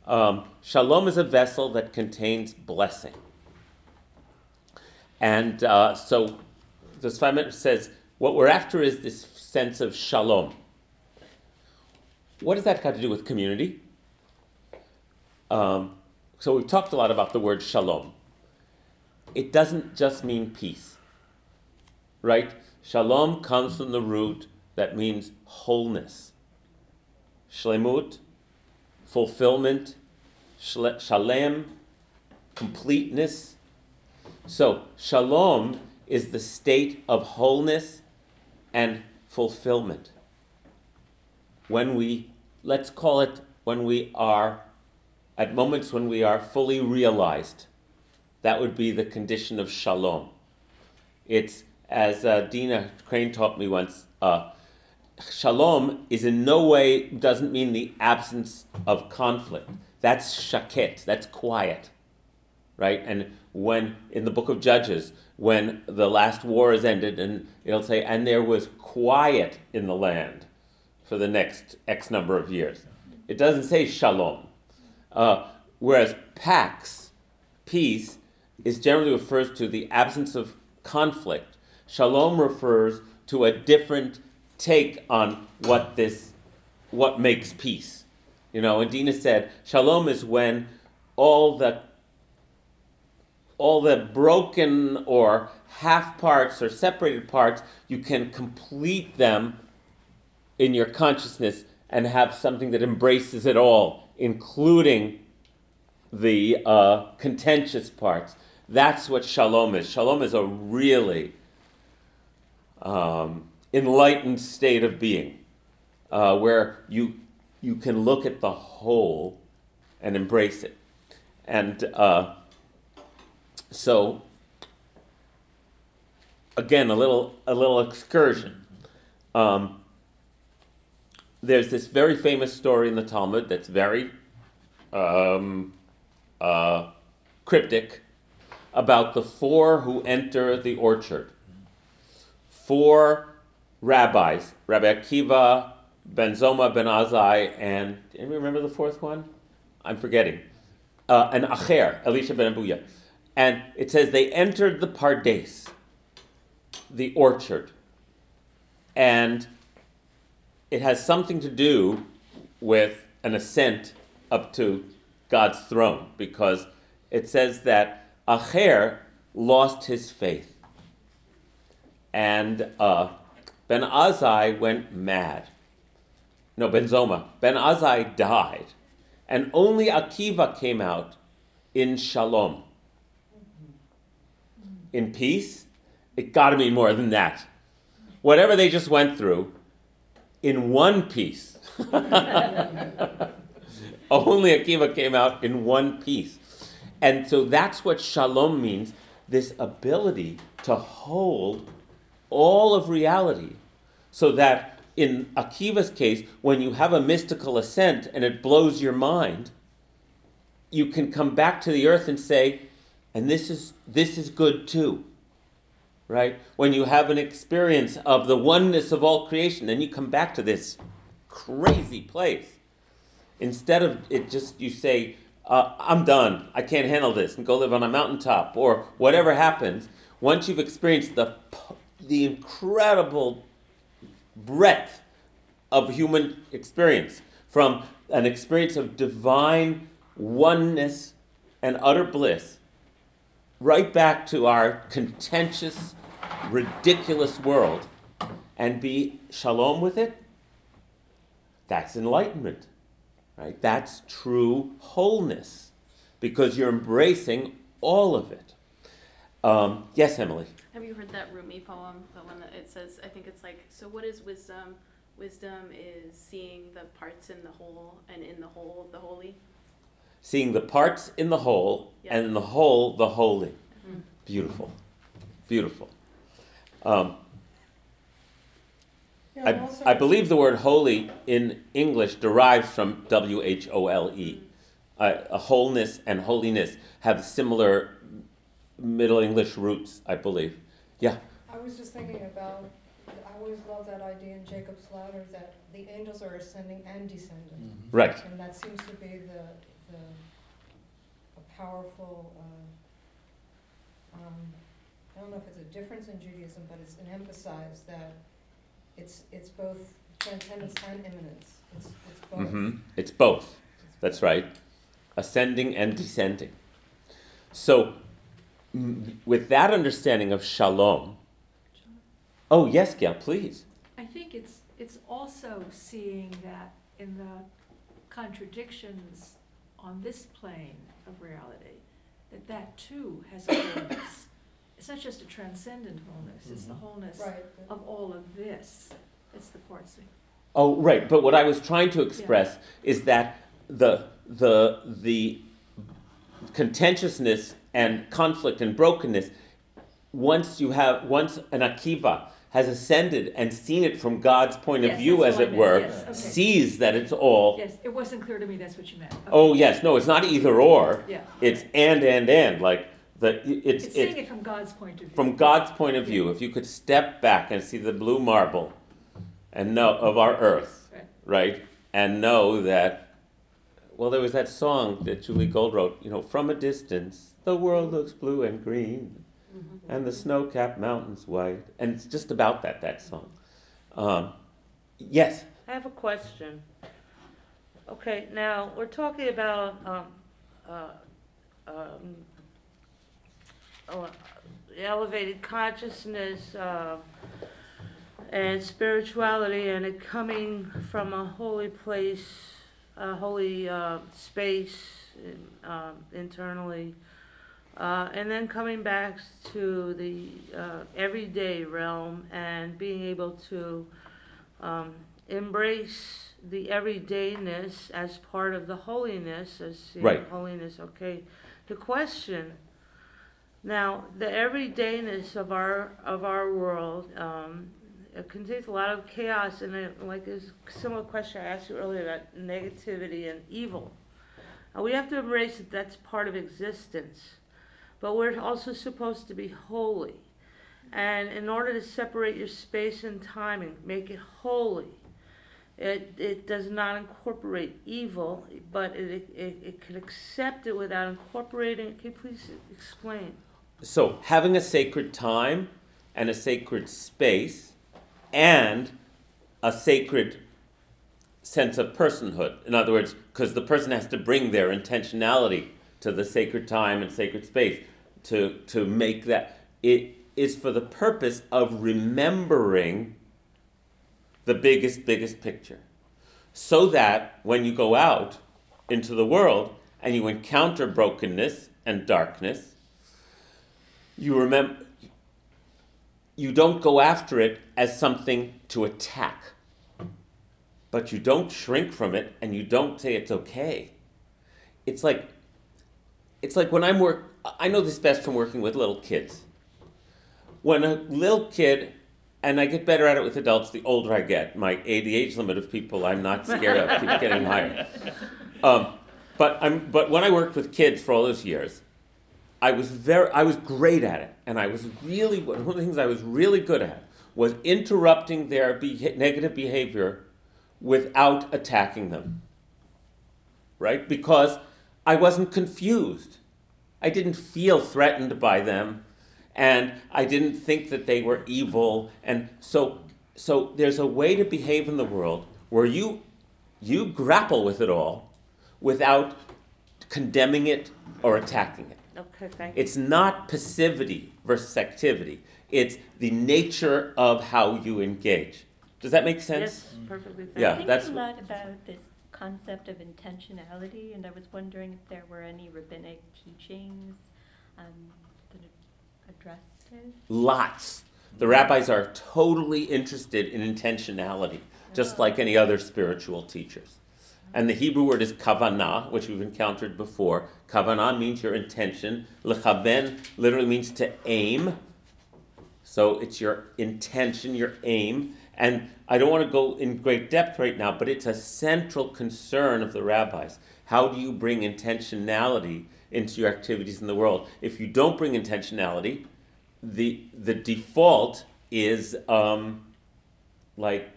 Um, shalom is a vessel that contains blessing. And uh, so the Sfat says, what we're after is this sense of shalom. What does that got to do with community? Um, so we've talked a lot about the word shalom. It doesn't just mean peace, right? Shalom comes from the root that means wholeness. Shlemut, fulfillment. Shalem, completeness. So, shalom is the state of wholeness and fulfillment. When we, let's call it, when we are, at moments when we are fully realized, that would be the condition of shalom. It's, as uh, Dina Crane taught me once, uh, shalom is in no way, doesn't mean the absence of conflict. That's shaket, that's quiet, right? And when, in the book of Judges, when the last war is ended, and it'll say, and there was quiet in the land for the next X number of years. It doesn't say shalom. Uh, whereas pax, peace, is generally refers to the absence of conflict. Shalom refers to a different take on what this, what makes peace. You know, and Dina said, shalom is when all the all the broken or half parts or separated parts, you can complete them in your consciousness and have something that embraces it all, including the uh, contentious parts. That's what shalom is. Shalom is a really um, enlightened state of being uh, where you, you can look at the whole and embrace it. And uh, so, again, a little, a little excursion. Um, there's this very famous story in the Talmud that's very um, uh, cryptic about the four who enter the orchard. Four rabbis, Rabbi Akiva, Ben Zoma, Ben Azai, and do anybody remember the fourth one? I'm forgetting. Uh, and Acher, Elisha ben Abuya. And it says they entered the Pardes, the orchard. And it has something to do with an ascent up to God's throne because it says that Acher lost his faith. And uh, Ben Azai went mad. No, Ben Zoma. Ben Azai died. And only Akiva came out in shalom. In peace? It got to be more than that. Whatever they just went through, in one piece. Only Akiva came out in one piece. And so that's what shalom means this ability to hold all of reality so that in Akiva's case, when you have a mystical ascent and it blows your mind, you can come back to the earth and say, and this is this is good too. Right? When you have an experience of the oneness of all creation, then you come back to this crazy place. Instead of it just you say, uh, I'm done, I can't handle this, and go live on a mountaintop, or whatever happens, once you've experienced the, the incredible breadth of human experience, from an experience of divine oneness and utter bliss, right back to our contentious, ridiculous world, and be shalom with it, that's enlightenment, right? That's true wholeness, because you're embracing all of it. Um, yes, Emily. Have you heard that Rumi poem? The one that it says, I think it's like, so what is wisdom? Wisdom is seeing the parts in the whole, and in the whole, the holy. Seeing the parts in the whole, Yeah. and in the whole, the holy. Beautiful. Beautiful. Um, You I, I believe the word holy in English derives from W H O L E. Uh, wholeness and holiness have similar Middle English roots, I believe. Yeah. I was just thinking about, I always love that idea in Jacob's ladder that the angels are ascending and descending. Right. And that seems to be the, the, a powerful, uh, um, I don't know if it's a difference in Judaism, but it's an emphasize that it's, it's both transcendence and immanence. It's, it's both. hmm It's both. That's right. Ascending and descending. So, mm, with that understanding of shalom. Oh, yes, Gail, please. I think it's, it's also seeing that in the contradictions on this plane of reality, that that too has a wholeness. It's not just a transcendent wholeness, it's the mm-hmm. wholeness Right. of all of this. It's the parts that Oh, right. But what I was trying to express is that the the the contentiousness and conflict and brokenness. Once you have once an akiva has ascended and seen it from God's point of Yes, view, that's as what I it meant, were, yes, okay. sees that it's all. Yes, it wasn't clear to me that's what you meant. Okay. Oh yes, no, it's not either or. Yeah. It's and and and like the it's It's seeing it from God's point of view. from God's point of view. If you could step back and see the blue marble, and know of our earth, Right. right, and know that. Well, there was that song that Julie Gold wrote. You know, from a distance, the world looks blue and green, and the snow-capped mountains white, and it's just about that. That song. Um, yes. I have a question. Okay, now, we're talking about, um, uh, um, uh, elevated consciousness, uh, and spirituality, and it coming from a holy place, a holy, uh, space, um, internally, uh, and then coming back to the, uh, everyday realm and being able to, um, embrace the everydayness as part of the holiness, as seeing Right. holiness. Okay, the question now, the everydayness of our of our world um, it contains a lot of chaos, and it, like this similar question I asked you earlier about negativity and evil. And we have to embrace that that's part of existence, but we're also supposed to be holy. And in order to separate your space and time and make it holy, it, it does not incorporate evil, but it, it, it can accept it without incorporating it. Can you please explain? So having a sacred time and a sacred space and a sacred sense of personhood. In other words, because the person has to bring their intentionality to the sacred time and sacred space to, to make that. It is for the purpose of remembering the biggest, biggest picture. So that when you go out into the world and you encounter brokenness and darkness, you remember you don't go after it as something to attack but you don't shrink from it and you don't say it's okay it's like it's like when i'm work i know this best from working with little kids when a little kid and i get better at it with adults the older i get my adh limit of people i'm not scared of keeps getting higher um, but i'm but when i worked with kids for all those years I was very, I was great at it, and I was really one of the things I was really good at was interrupting their beha- negative behavior without attacking them. Right? Because I wasn't confused. I didn't feel threatened by them, and I didn't think that they were evil. And so, so there's a way to behave in the world where you you grapple with it all without condemning it or attacking it. Okay, thank you. It's not passivity versus activity. It's the nature of how you engage. Does that make sense? Yes, perfectly. Thank Yeah, that's- a lot about this concept of intentionality, and I was wondering if there were any rabbinic teachings um, that addressed it. Lots. The rabbis are totally interested in intentionality, just like any other spiritual teachers. And the Hebrew word is kavanah, which we've encountered before. Kavanah means your intention. Lechaven literally means to aim. So it's your intention, your aim. And I don't want to go in great depth right now, but it's a central concern of the rabbis. How do you bring intentionality into your activities in the world? If you don't bring intentionality, the the default is um, like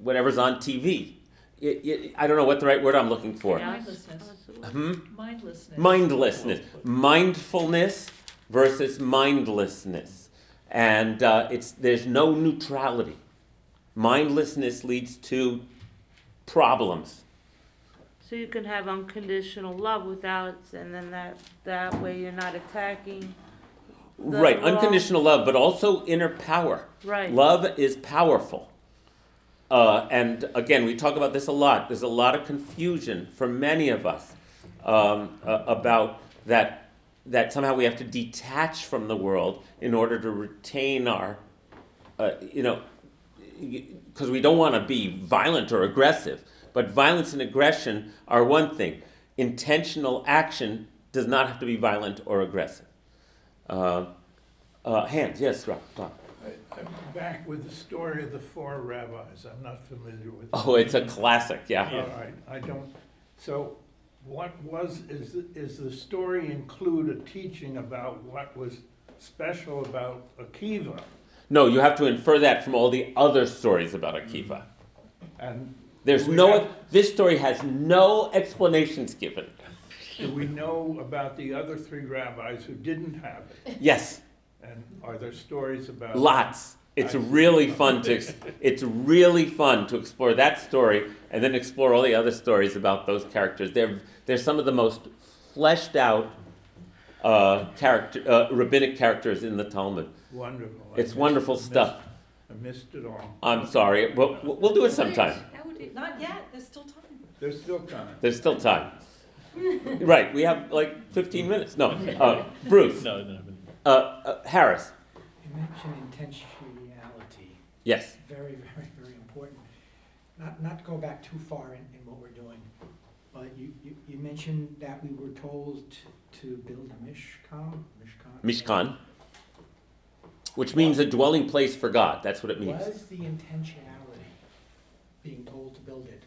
whatever's on TV. It- it- I don't know what the right word I'm looking for. Mindlessness. Hmm? Mindlessness. Mindlessness, mindfulness versus mindlessness, and uh, it's there's no neutrality. Mindlessness leads to problems. So you can have unconditional love without, and then that that way you're not attacking. Right, wrong- unconditional love, but also inner power. Right. Love is powerful. Uh, and again, we talk about this a lot. There's a lot of confusion for many of us um, uh, about that. That somehow we have to detach from the world in order to retain our, uh, you know, because we don't want to be violent or aggressive. But violence and aggression are one thing. Intentional action does not have to be violent or aggressive. Uh, uh, hands, yes, Rob. Rob. I- I'm back with the story of the four rabbis. I'm not familiar with. Oh, it's a classic, yeah. All right, I don't, so what was, is, is the story include a teaching about what was special about Akiva? No, you have to infer that from all the other stories about mm-hmm. Akiva. And There's we no, have- this story has no explanations given. do we know about the other three rabbis who didn't have it? Yes, And are there stories about? lots. It's I- really fun to, ex- it's really fun to explore that story and then explore all the other stories about those characters. They're, they're some of the most fleshed out uh, character, uh, rabbinic characters in the Talmud. Wonderful. It's missed- wonderful missed- stuff. I missed it all. I'm sorry, but we'll we'll do it sometime. Be, not yet, there's still time. There's still time. There's still time. Right, we have like 15 minutes. No, uh, Bruce. No, no, Uh, uh, Harris. You mentioned intentionality, Yes. very, very, very important. Not, not to go back too far in, in what we're doing, but you, you, you mentioned that we were told to, to build a mishkan, mishkan? Mishkan, which means a dwelling place for God. That's what it means. Was the intentionality being told to build it?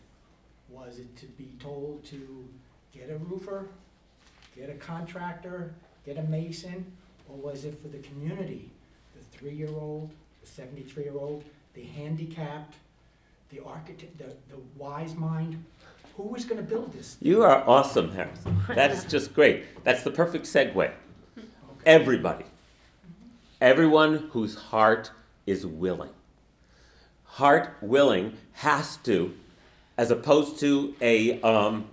Was it to be told to get a roofer, get a contractor, get a mason? Or was it for the community, the three-year-old, the seventy-three-year-old, the handicapped, the architect, the, the wise mind? Who was gonna build this? You are awesome, Harris. That is just great. That's the perfect segue. Everybody. Everyone whose heart is willing. Heart willing has to, as opposed to a um,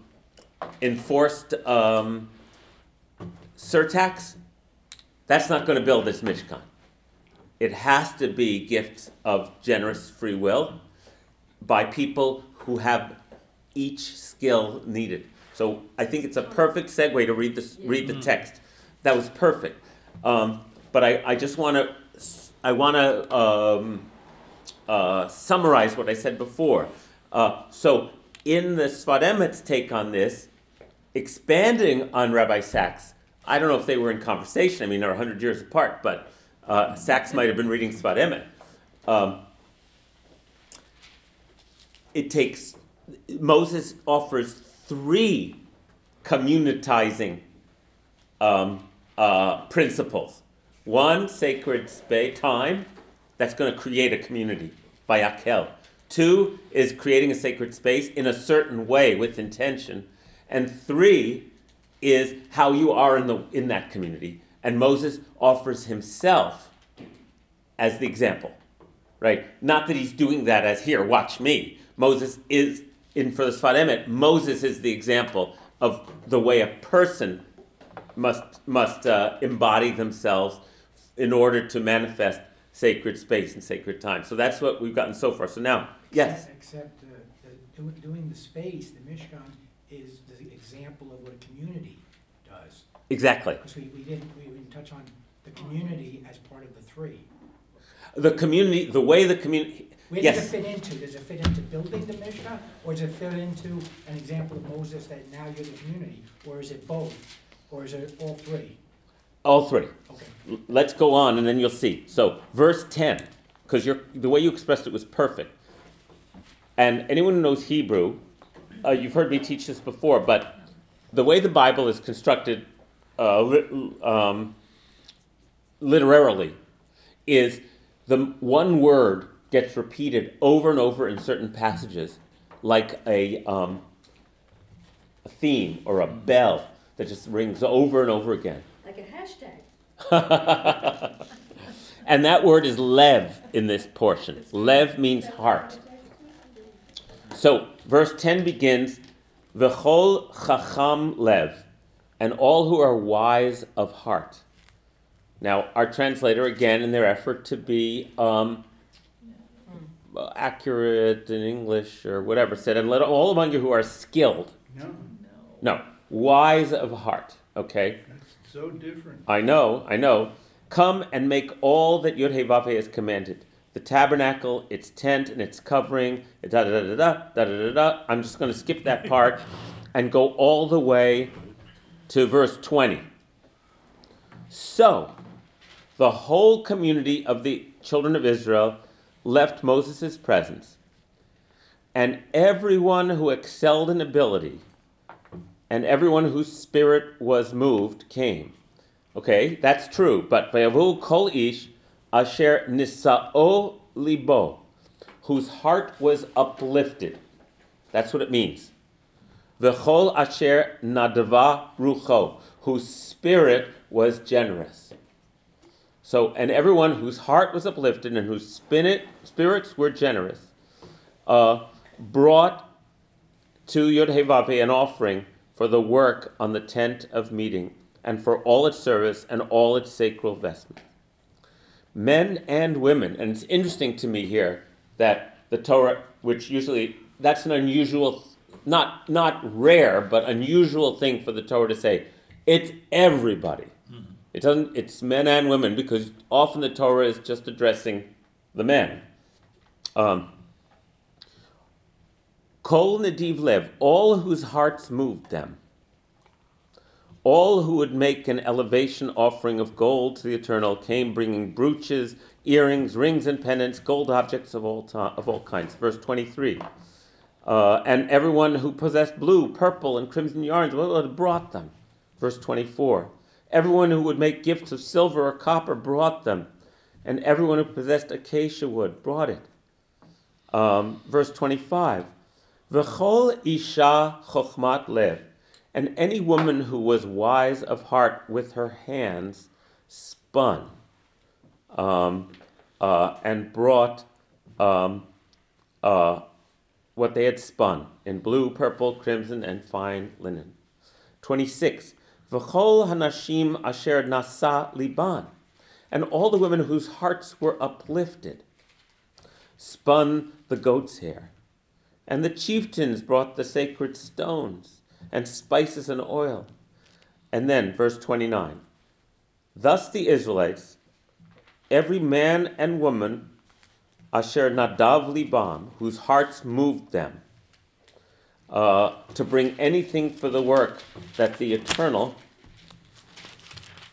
enforced um, surtax, that's not going to build this Mishkan. It has to be gifts of generous free will by people who have each skill needed. So I think it's a perfect segue to read this, read the text. That was perfect. Um, but I, I just want to I want to um, uh, summarize what I said before. Uh, so in the Sfat take on this, expanding on Rabbi Sacks, I don't know if they were in conversation. I mean, they're 100 years apart, but uh, Sacks might have been reading Sfat Emet. Um, it takes Moses offers three communitizing um, uh, principles. One, sacred space, time, that's going to create a community, vayakel. Two is creating a sacred space in a certain way with intention. And three is how you are in, the, in that community. And Moses offers himself as the example. right? Not that he's doing that as here, watch me. Moses is, in for the Sfat Emet, Moses is the example of the way a person must, must uh, embody themselves in order to manifest sacred space and sacred time. So that's what we've gotten so far. So now, yes. Except, uh, the- doing the space, the Mishkan is the example of what a community does. Exactly. Because we, we didn't, we didn't touch on the community as part of the three. The community, the way the community, Where does it fit into? Does it fit into building the Mishkan? Or does it fit into an example of Moses that now you're the community? Or is it both? Or is it all three? all three. Okay. L- Let's go on and then you'll see. So, verse 10, because the way you expressed it was perfect. And anyone who knows Hebrew, uh, you've heard me teach this before, but the way the Bible is constructed uh, li- um, literarily is the one word gets repeated over and over in certain passages, like a, um, a theme or a bell that just rings over and over again. Like a hashtag. and that word is lev in this portion. Lev means heart. So, verse 10 begins, V'chol chacham lev, and all who are wise of heart. Now, our translator, again, in their effort to be um, accurate in English or whatever, said, and let all among you who are skilled. No, No, wise of heart, okay? that's so different. I know, I know. Come and make all that Hey Vav has commanded. The tabernacle, its tent, and its covering, da da da da da da da da. I'm just going to skip that part and go all the way to verse 20. So, the whole community of the children of Israel left Moses' presence, and everyone who excelled in ability and everyone whose spirit was moved came. Okay, that's true. But Vayavu kol ish asher nisa'o libo, whose heart was uplifted. That's what it means. V'chol asher nadava rucho, whose spirit was generous. So, and everyone whose heart was uplifted and whose spirit, spirits were generous, uh, brought to Yod Hey Vav Hey an offering for the work on the tent of meeting and for all its service and all its sacred vestments. Men and women, and it's interesting to me here that the Torah, which usually that's an unusual, not not rare, but unusual thing for the Torah to say, it's everybody. It doesn't. It's men and women because often the Torah is just addressing the men. Um, Kol Nadiv Lev, all whose hearts moved them, all who would make an elevation offering of gold to the Eternal came bringing brooches, earrings, rings, and pendants, gold objects of all, ti- of all kinds. Verse 23. Uh, and everyone who possessed blue, purple, and crimson yarns brought them. Verse 24. Everyone who would make gifts of silver or copper brought them. And everyone who possessed acacia wood brought it. Um, verse 25. V'chol isha chokhmat lev, and any woman who was wise of heart with her hands spun um, uh, and brought um, uh, what they had spun in blue, purple, crimson, and fine linen. 26. V'chol hanashim asher nasa liban, and all the women whose hearts were uplifted spun the goat's hair. And the chieftains brought the sacred stones and spices and oil. And then, verse 29 Thus the Israelites, every man and woman, asher nadav libam, whose hearts moved them, uh, to bring anything for the work that the Eternal,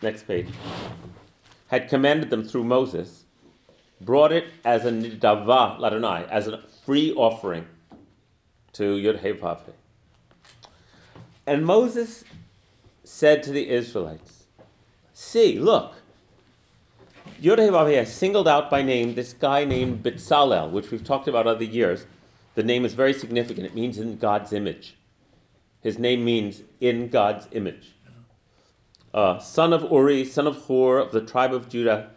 next page, had commanded them through Moses, brought it as a nidava ladonai, as a free offering to Yud And Moses said to the Israelites, See, look, Has singled out by name this guy named Bitzalel, which we've talked about other years. The name is very significant. It means in God's image. His name means in God's image. Uh, son of Uri, son of Hur, of the tribe of Judah. And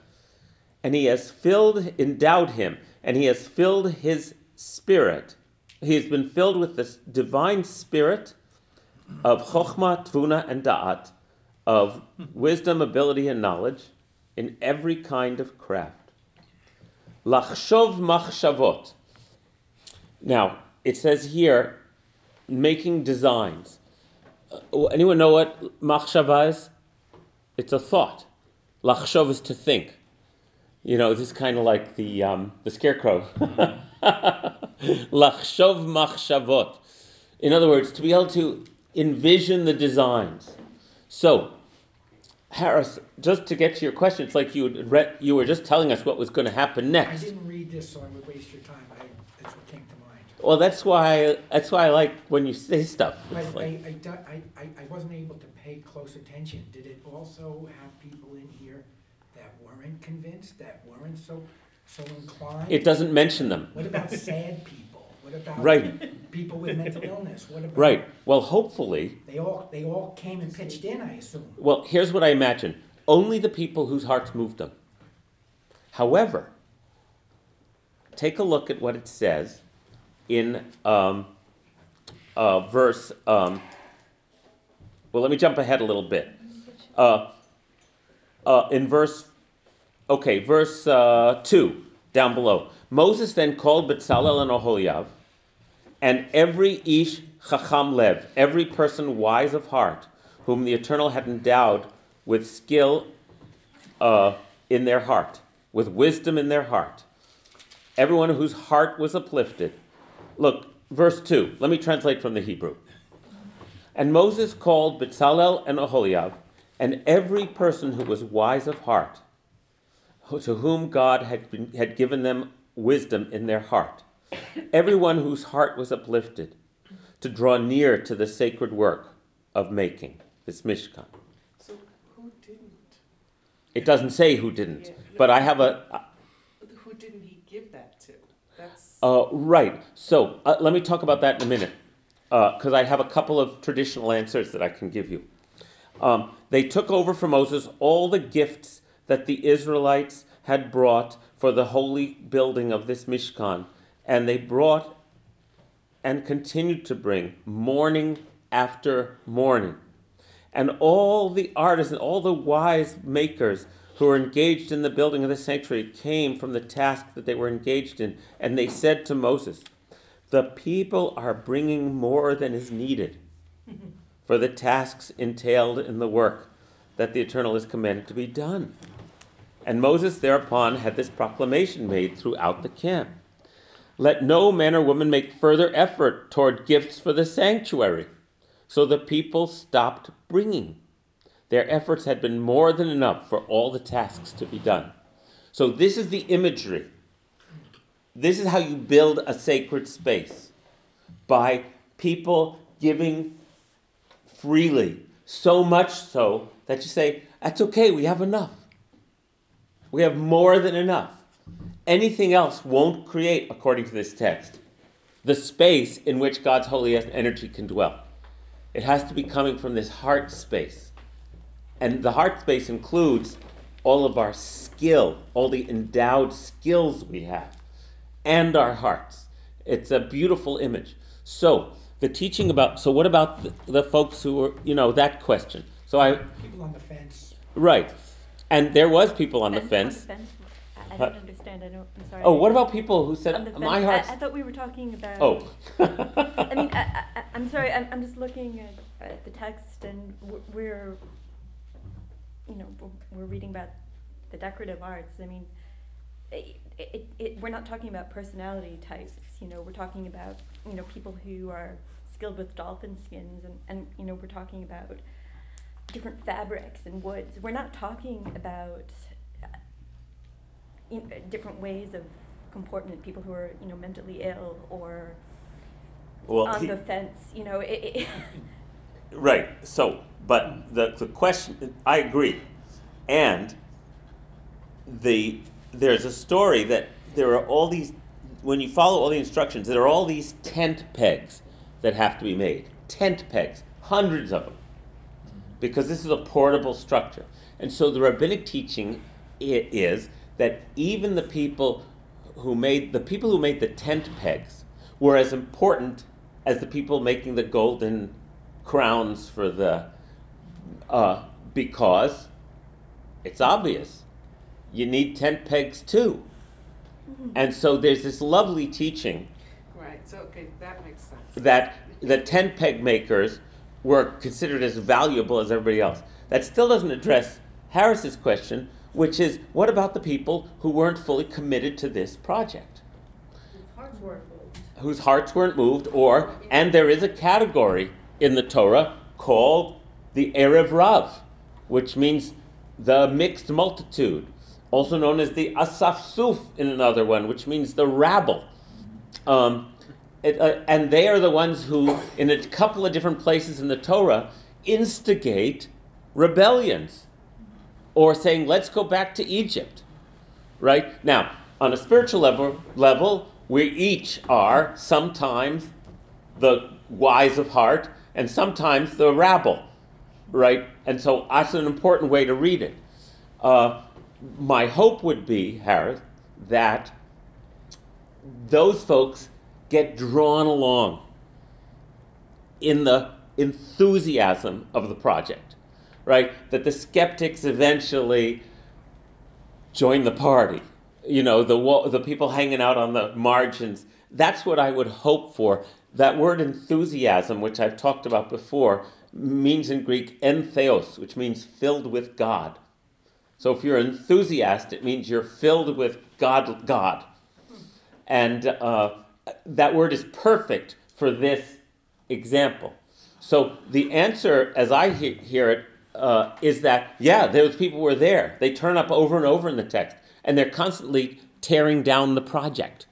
and he has filled, endowed him, and he has filled his spirit. He has been filled with this divine spirit of chokhmah, tvuna, and da'at, of wisdom, ability, and knowledge in every kind of craft. Lachshov machshavot. Now, it says here, making designs. Uh, anyone know what machshava is? It's a thought. Lachshov is to think. You know, this is kind of like the um, the scarecrow. Lachshov machshavot. In other words, to be able to envision the designs. So, Harris, just to get to your question, it's like you read, you were just telling us what was going to happen next. I didn't read this, so I would waste your time. I, that's what came to mind. Well, that's why that's why I like when you say stuff. But I, like, I, I, I, I wasn't able to pay close attention. Did it also have people in here that weren't convinced, that weren't so, so inclined? it doesn't mention them. What about sad people? What about Right. people with mental illness? What about? Right. Well, hopefully, They all, they all came and pitched in, I assume. well, here's what I imagine: only the people whose hearts moved them. However, take a look at what it says in um, uh, verse. Um, well, let me jump ahead a little bit. Uh, uh, in verse, okay, verse uh, 2, down below. Moses then called Betzalel and Oholiav, and every ish chacham lev, every person wise of heart, whom the Eternal had endowed with skill uh, in their heart, with wisdom in their heart. Everyone whose heart was uplifted. Look, verse 2. Let me translate from the Hebrew. And Moses called Betzalel and Oholiab, and every person who was wise of heart, to whom God had, been, had given them wisdom in their heart, everyone whose heart was uplifted, to draw near to the sacred work of making this Mishkan. So who didn't? It doesn't say who didn't, but I have a, Who didn't he give that to? That's, Uh, right. So uh, let me talk about that in a minute, because I have a couple of traditional answers that I can give you. Um, they took over from Moses all the gifts that the Israelites had brought for the holy building of this Mishkan, and they brought and continued to bring morning after morning. And all the artists and all the wise makers who were engaged in the building of the sanctuary came from the task that they were engaged in. And they said to Moses, The people are bringing more than is needed for the tasks entailed in the work that the Eternal is commanded to be done. And Moses thereupon had this proclamation made throughout the camp Let no man or woman make further effort toward gifts for the sanctuary. So the people stopped bringing. Their efforts had been more than enough for all the tasks to be done. So, this is the imagery. This is how you build a sacred space by people giving freely, so much so that you say, That's okay, we have enough. We have more than enough. Anything else won't create, according to this text, the space in which God's holy energy can dwell. It has to be coming from this heart space. And the heart space includes all of our skill, all the endowed skills we have, and our hearts. It's a beautiful image. So, the teaching about, so what about the, the folks who were, you know, that question? So I, People on the fence. right. And there was people on the fence. I, I Huh? Don't understand. I don't. I'm sorry. Oh, what about people who On said, the my fence? heart's. I, I thought we were talking about. Oh. I mean, I, I, I'm sorry. I'm, I'm just looking at, at the text, and w- we're, you know, we're- we're reading about the decorative arts. I mean, it, it, it, we're not talking about personality types. You know, we're talking about you know people who are skilled with dolphin skins, and, and you know, we're talking about different fabrics and woods. We're not talking about uh, different ways of comportment. People who are you know mentally ill or Well, on he- the fence. You know, it, it, Right. So, but the, the question, I agree. And the there's a story that there are all these when you follow all the instructions, there are all these tent pegs that have to be made. Tent pegs, hundreds of them. Because this is a portable structure. And so the rabbinic teaching is that even the people who made the people who made the tent pegs were as important as the people making the golden crowns for the uh, because it's obvious you need tent pegs too and so there's this lovely teaching Right, so, okay, that makes sense. that the tent peg makers were considered as valuable as everybody else. That still doesn't address Harris's question, which is what about the people who weren't fully committed to this project, Hearts weren't moved. whose hearts weren't moved, or and there is a category in the Torah called the Erev Rav, which means the mixed multitude, also known as the Asaf Suf in another one, which means the rabble. Um, it, uh, and they are the ones who, in a couple of different places in the Torah, instigate rebellions or saying, let's go back to Egypt. Right? Now, on a spiritual level, level, we each are sometimes the wise of heart and sometimes the rabble. Right? And so that's an important way to read it. Uh, my hope would be, Harris, that those folks get drawn along in the enthusiasm of the project, right? That the skeptics eventually join the party. You know, the the people hanging out on the margins. That's what I would hope for. That word enthusiasm, which I've talked about before, means in Greek entheos, which means filled with God. So if you're enthusiast, it means you're filled with God. God. And uh, that word is perfect for this example. So the answer, as I he- hear it, uh, is that, yeah, those people were there. They turn up over and over in the text, and they're constantly tearing down the project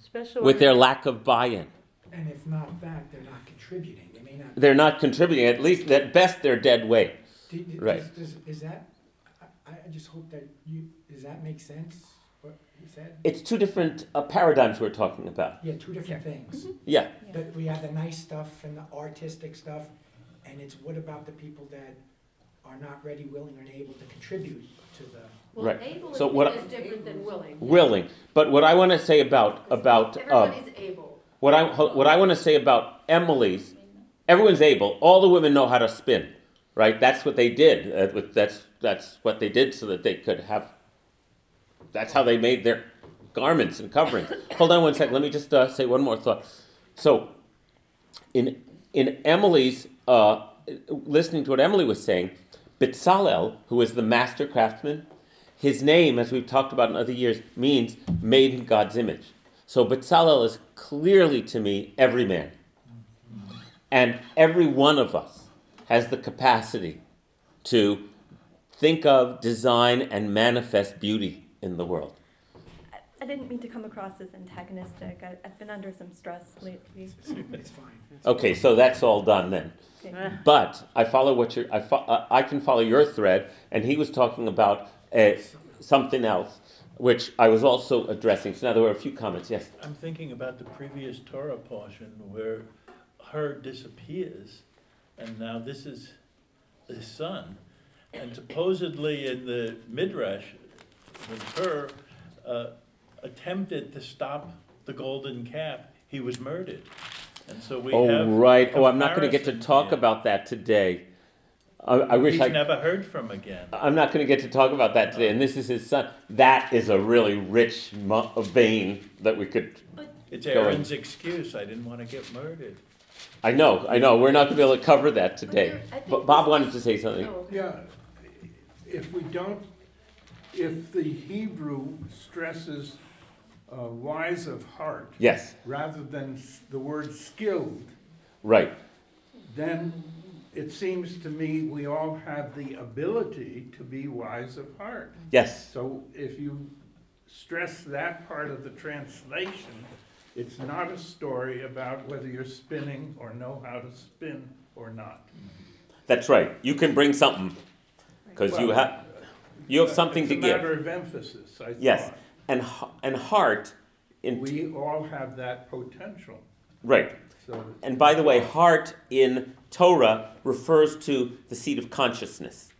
Especially with their lack of buy in. And if not that, they're not contributing, they may not. They're not contributing, at least at best, they're dead weight. Do- do- Right. Does, does, is that, I, I just hope that you, does that make sense, what you said? It's two different uh, paradigms we're talking about. Yeah, two different things. Yeah, But we have the nice stuff and the artistic stuff, and it's what about the people that are not ready, willing, and able to contribute to the, Well, Right. able So is, what I- is different than willing. willing. But what I want to say about about uh, Everybody's able. What I what I want to say about Emily's, everyone's able. All the women know how to spin, right? That's what they did. Uh, with- that's that's what they did so that they could have. That's how they made their garments and coverings. Hold on one second. Let me just uh, say one more thought. So, in in Emily's uh, listening to what Emily was saying, Bitzalel, who is the master craftsman, his name, as we've talked about in other years, means made in God's image. So Bitzalel is clearly to me every man. And every one of us has the capacity to think of, design, and manifest beauty in the world. I- I didn't mean to come across as antagonistic. I, I've been under some stress lately. it's fine. Okay, so that's all done then. Okay. But I follow what you're, I, fo- uh, I can follow your thread, and he was talking about uh, something else, which I was also addressing. So now there were a few comments. Yes. I'm thinking about the previous Torah portion where Hur disappears, and now this is the son. And supposedly in the Midrash, when Hur uh, attempted to stop the golden calf, he was murdered. And so we oh, have. Oh, right. Oh, I'm not going to get to comparison talk here. about that today. I, I wish He's I. never heard from again. I'm not going to get to talk about that today. And this is his son. That is a really rich mo- vein that we could. It's Go ahead. Aaron's excuse, I didn't want to get murdered. I know, I know. We're not going to be able to cover that But today. there- I think But Bob wanted to say something. Oh, Yeah. If we don't, if the Hebrew stresses uh, wise of heart Yes, rather than the word skilled, right. then it seems to me we all have the ability to be wise of heart. Yes. So if you stress that part of the translation, it's not a story about whether you're spinning or know how to spin or not. That's right. You can bring something because you have you have something to It's a matter give. of emphasis, I thought. And and heart. In, We all have that potential, right. so. And by the way, heart in Torah refers to the seat of consciousness.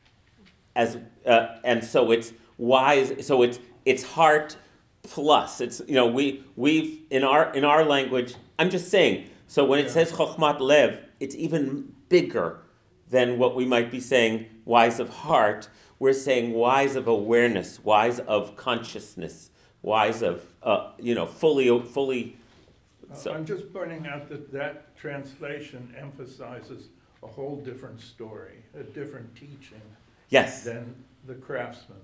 As uh, and so it's wise. So it's it's heart plus. It's you know we we've in our in our language. I'm just saying. So when it Yeah. says chokhmat lev, it's even bigger than what we might be saying wise of heart. We're saying wise of awareness, wise of consciousness, wise of uh, you know fully fully. So- I'm just pointing out that that translation emphasizes a whole different story, a different teaching Yes. than the craftsman.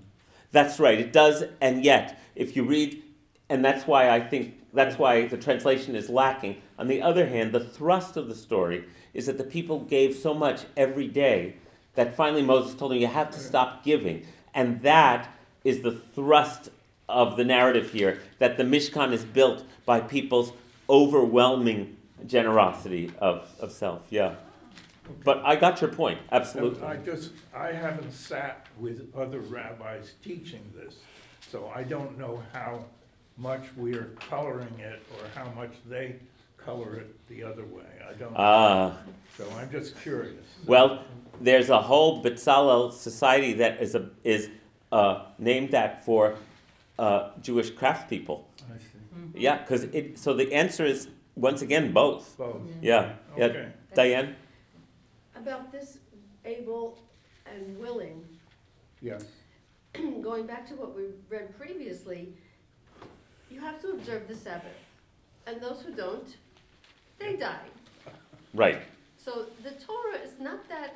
That's right, it does, and yet, if you read, and that's why I think, that's why the translation is lacking. On the other hand, the thrust of the story is that the people gave so much every day that finally Moses told them, You have to stop giving. And that is the thrust of the narrative here that the Mishkan is built by people's overwhelming generosity of, of self. Yeah. But I got your point, absolutely. And I just, I haven't sat with other rabbis teaching this, so I don't know how much we are coloring it or how much they color it the other way. I don't, Ah. so I'm just curious. Well, there's a whole Betzalel society that is a, is uh, named that for uh, Jewish craftspeople. I see. Yeah, because it. So the answer is once again both. Both. Yeah, yeah. Okay. Diane. About this able and willing, Yes. going back to what we read previously, you have to observe the Sabbath. And those who don't, they die. Right. So the Torah is not that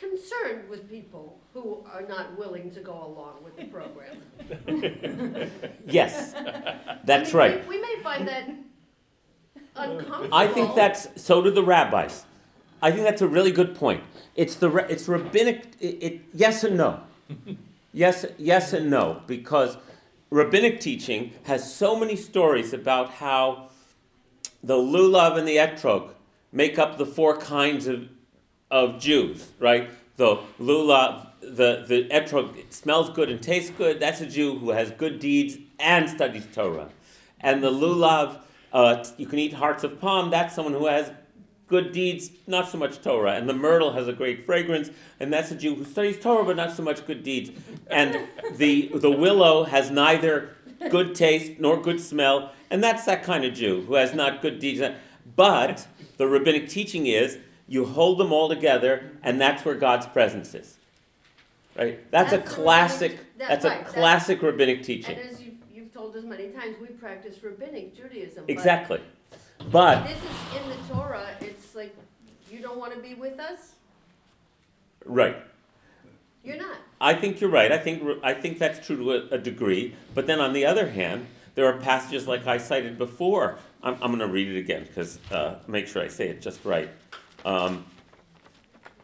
concerned with people who are not willing to go along with the program. Yes, I that's mean, right. We we may find that uncomfortable. I think that's so do the rabbis. I think that's a really good point. It's the ra- it's rabbinic. It, it yes and no. yes, yes and no because rabbinic teaching has so many stories about how the lulav and the etrog make up the four kinds of of Jews, right? The lulav, the the etrog smells good and tastes good. That's a Jew who has good deeds and studies Torah. And the lulav, uh, you can eat hearts of palm. That's someone who has good deeds, not so much Torah. And the myrtle has a great fragrance, and that's a Jew who studies Torah but not so much good deeds. And the the willow has neither good taste nor good smell, and that's that kind of Jew who has not good deeds. But the rabbinic teaching is you hold them all together, and that's where God's presence is. Right? That's, That's a classic. rabbinic- that- that's right, a classic rabbinic teaching. And as you've, you've told us many times, we practice rabbinic Judaism. but Exactly. But This is in the Torah, it's like, you don't wanna be with us? right. You're not. I think you're right. I think I think that's true to a, a degree. But then on the other hand, there are passages like I cited before. I'm, I'm going to read it again because uh, make sure I say it just right. Um,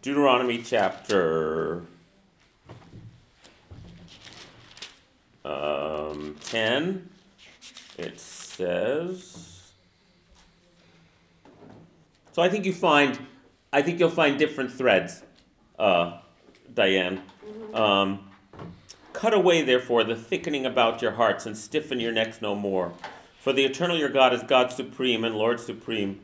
Deuteronomy chapter um, ten. It says. So I think you find, I think you'll find different threads, uh, Diane. Um, Cut away, therefore, the thickening about your hearts, and stiffen your necks no more. For the eternal your God is God supreme and Lord supreme,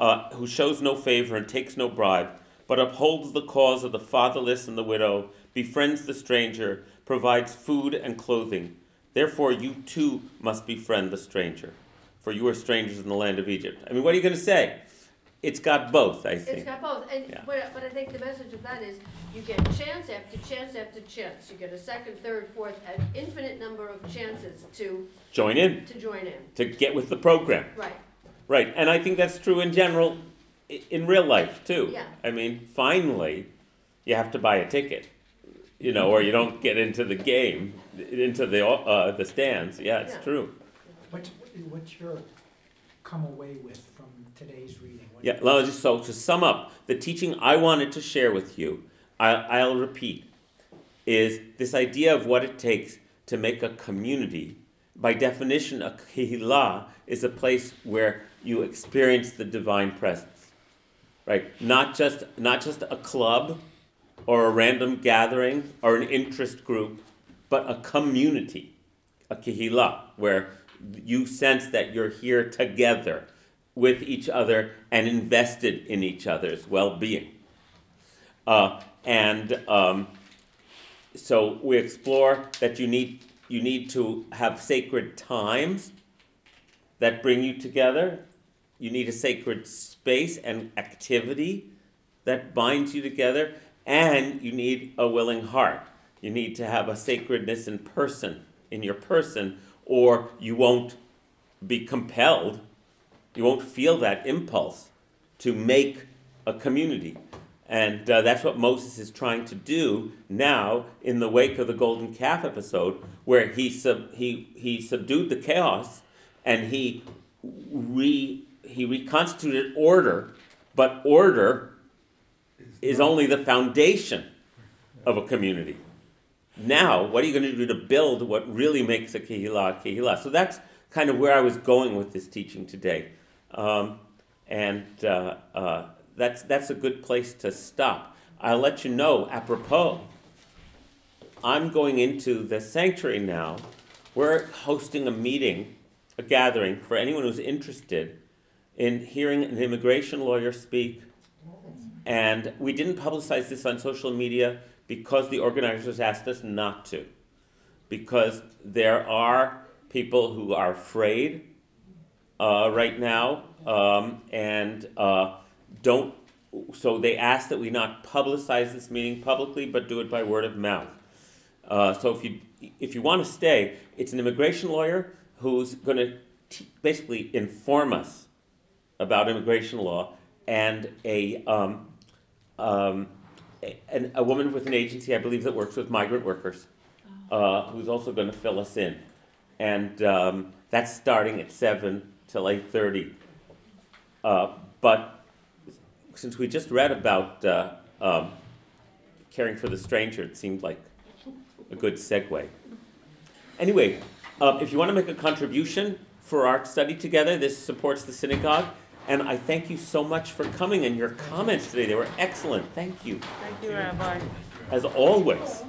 uh, who shows no favor and takes no bribe, but upholds the cause of the fatherless and the widow, befriends the stranger, provides food and clothing. Therefore, you too must befriend the stranger, for you are strangers in the land of Egypt. I mean, what are you going to say? It's got both, I think. It's got both, and, Yeah. but, but I think the message of that is, you get chance after chance after chance, you get a second, third, fourth, an infinite number of chances to, Join in to join in, to get with the program. right, Right, and I think that's true in general, i- in real life too. Yeah. I mean, finally, you have to buy a ticket, you know, or you don't get into the game, into the uh, the stands. Yeah, it's Yeah. true. What's, what's your come away with from today's reading? What- Yeah. Well, just so to sum up, the teaching I wanted to share with you, I, I'll repeat, is this idea of what it takes to make a community. By definition, a kehillah is a place where you experience the divine presence, right? Not just not just a club, or a random gathering, or an interest group, but a community, a kehillah, where you sense that you're here together with each other and invested in each other's well-being. Uh, and um, so we explore that you need you need to have sacred times that bring you together. You need a sacred space and activity that binds you together, and you need a willing heart. You need to have a sacredness in person, in your person, or you won't be compelled, you won't feel that impulse to make a community. And uh, that's what Moses is trying to do now in the wake of the golden calf episode, where he, sub- he, he subdued the chaos and he, re- he reconstituted order, but order is only the foundation of a community. Now, what are you going to do to build what really makes a kehillah a kehillah? So that's kind of where I was going with this teaching today. Um, and uh, uh, that's, that's a good place to stop. I'll let you know, apropos, I'm going into the sanctuary now. We're hosting a meeting, a gathering for anyone who's interested in hearing an immigration lawyer speak. And we didn't publicize this on social media because the organizers asked us not to. Because there are people who are afraid uh, right now um, and uh, don't, so they ask that we not publicize this meeting publicly but do it by word of mouth. Uh, so if you, if you want to stay, it's an immigration lawyer who's going to basically inform us about immigration law and a, um, um, a, an- a woman with an agency, I believe, that works with migrant workers, uh, who's also going to fill us in. And um, that's starting at 7 till 8.30. Uh, but since we just read about uh, um, caring for the stranger, it seemed like a good segue. Anyway, uh, if you want to make a contribution for our study together, this supports the synagogue. And I thank you so much for coming and your comments today. They were excellent. Thank you, Thank you, Rabbi. as always.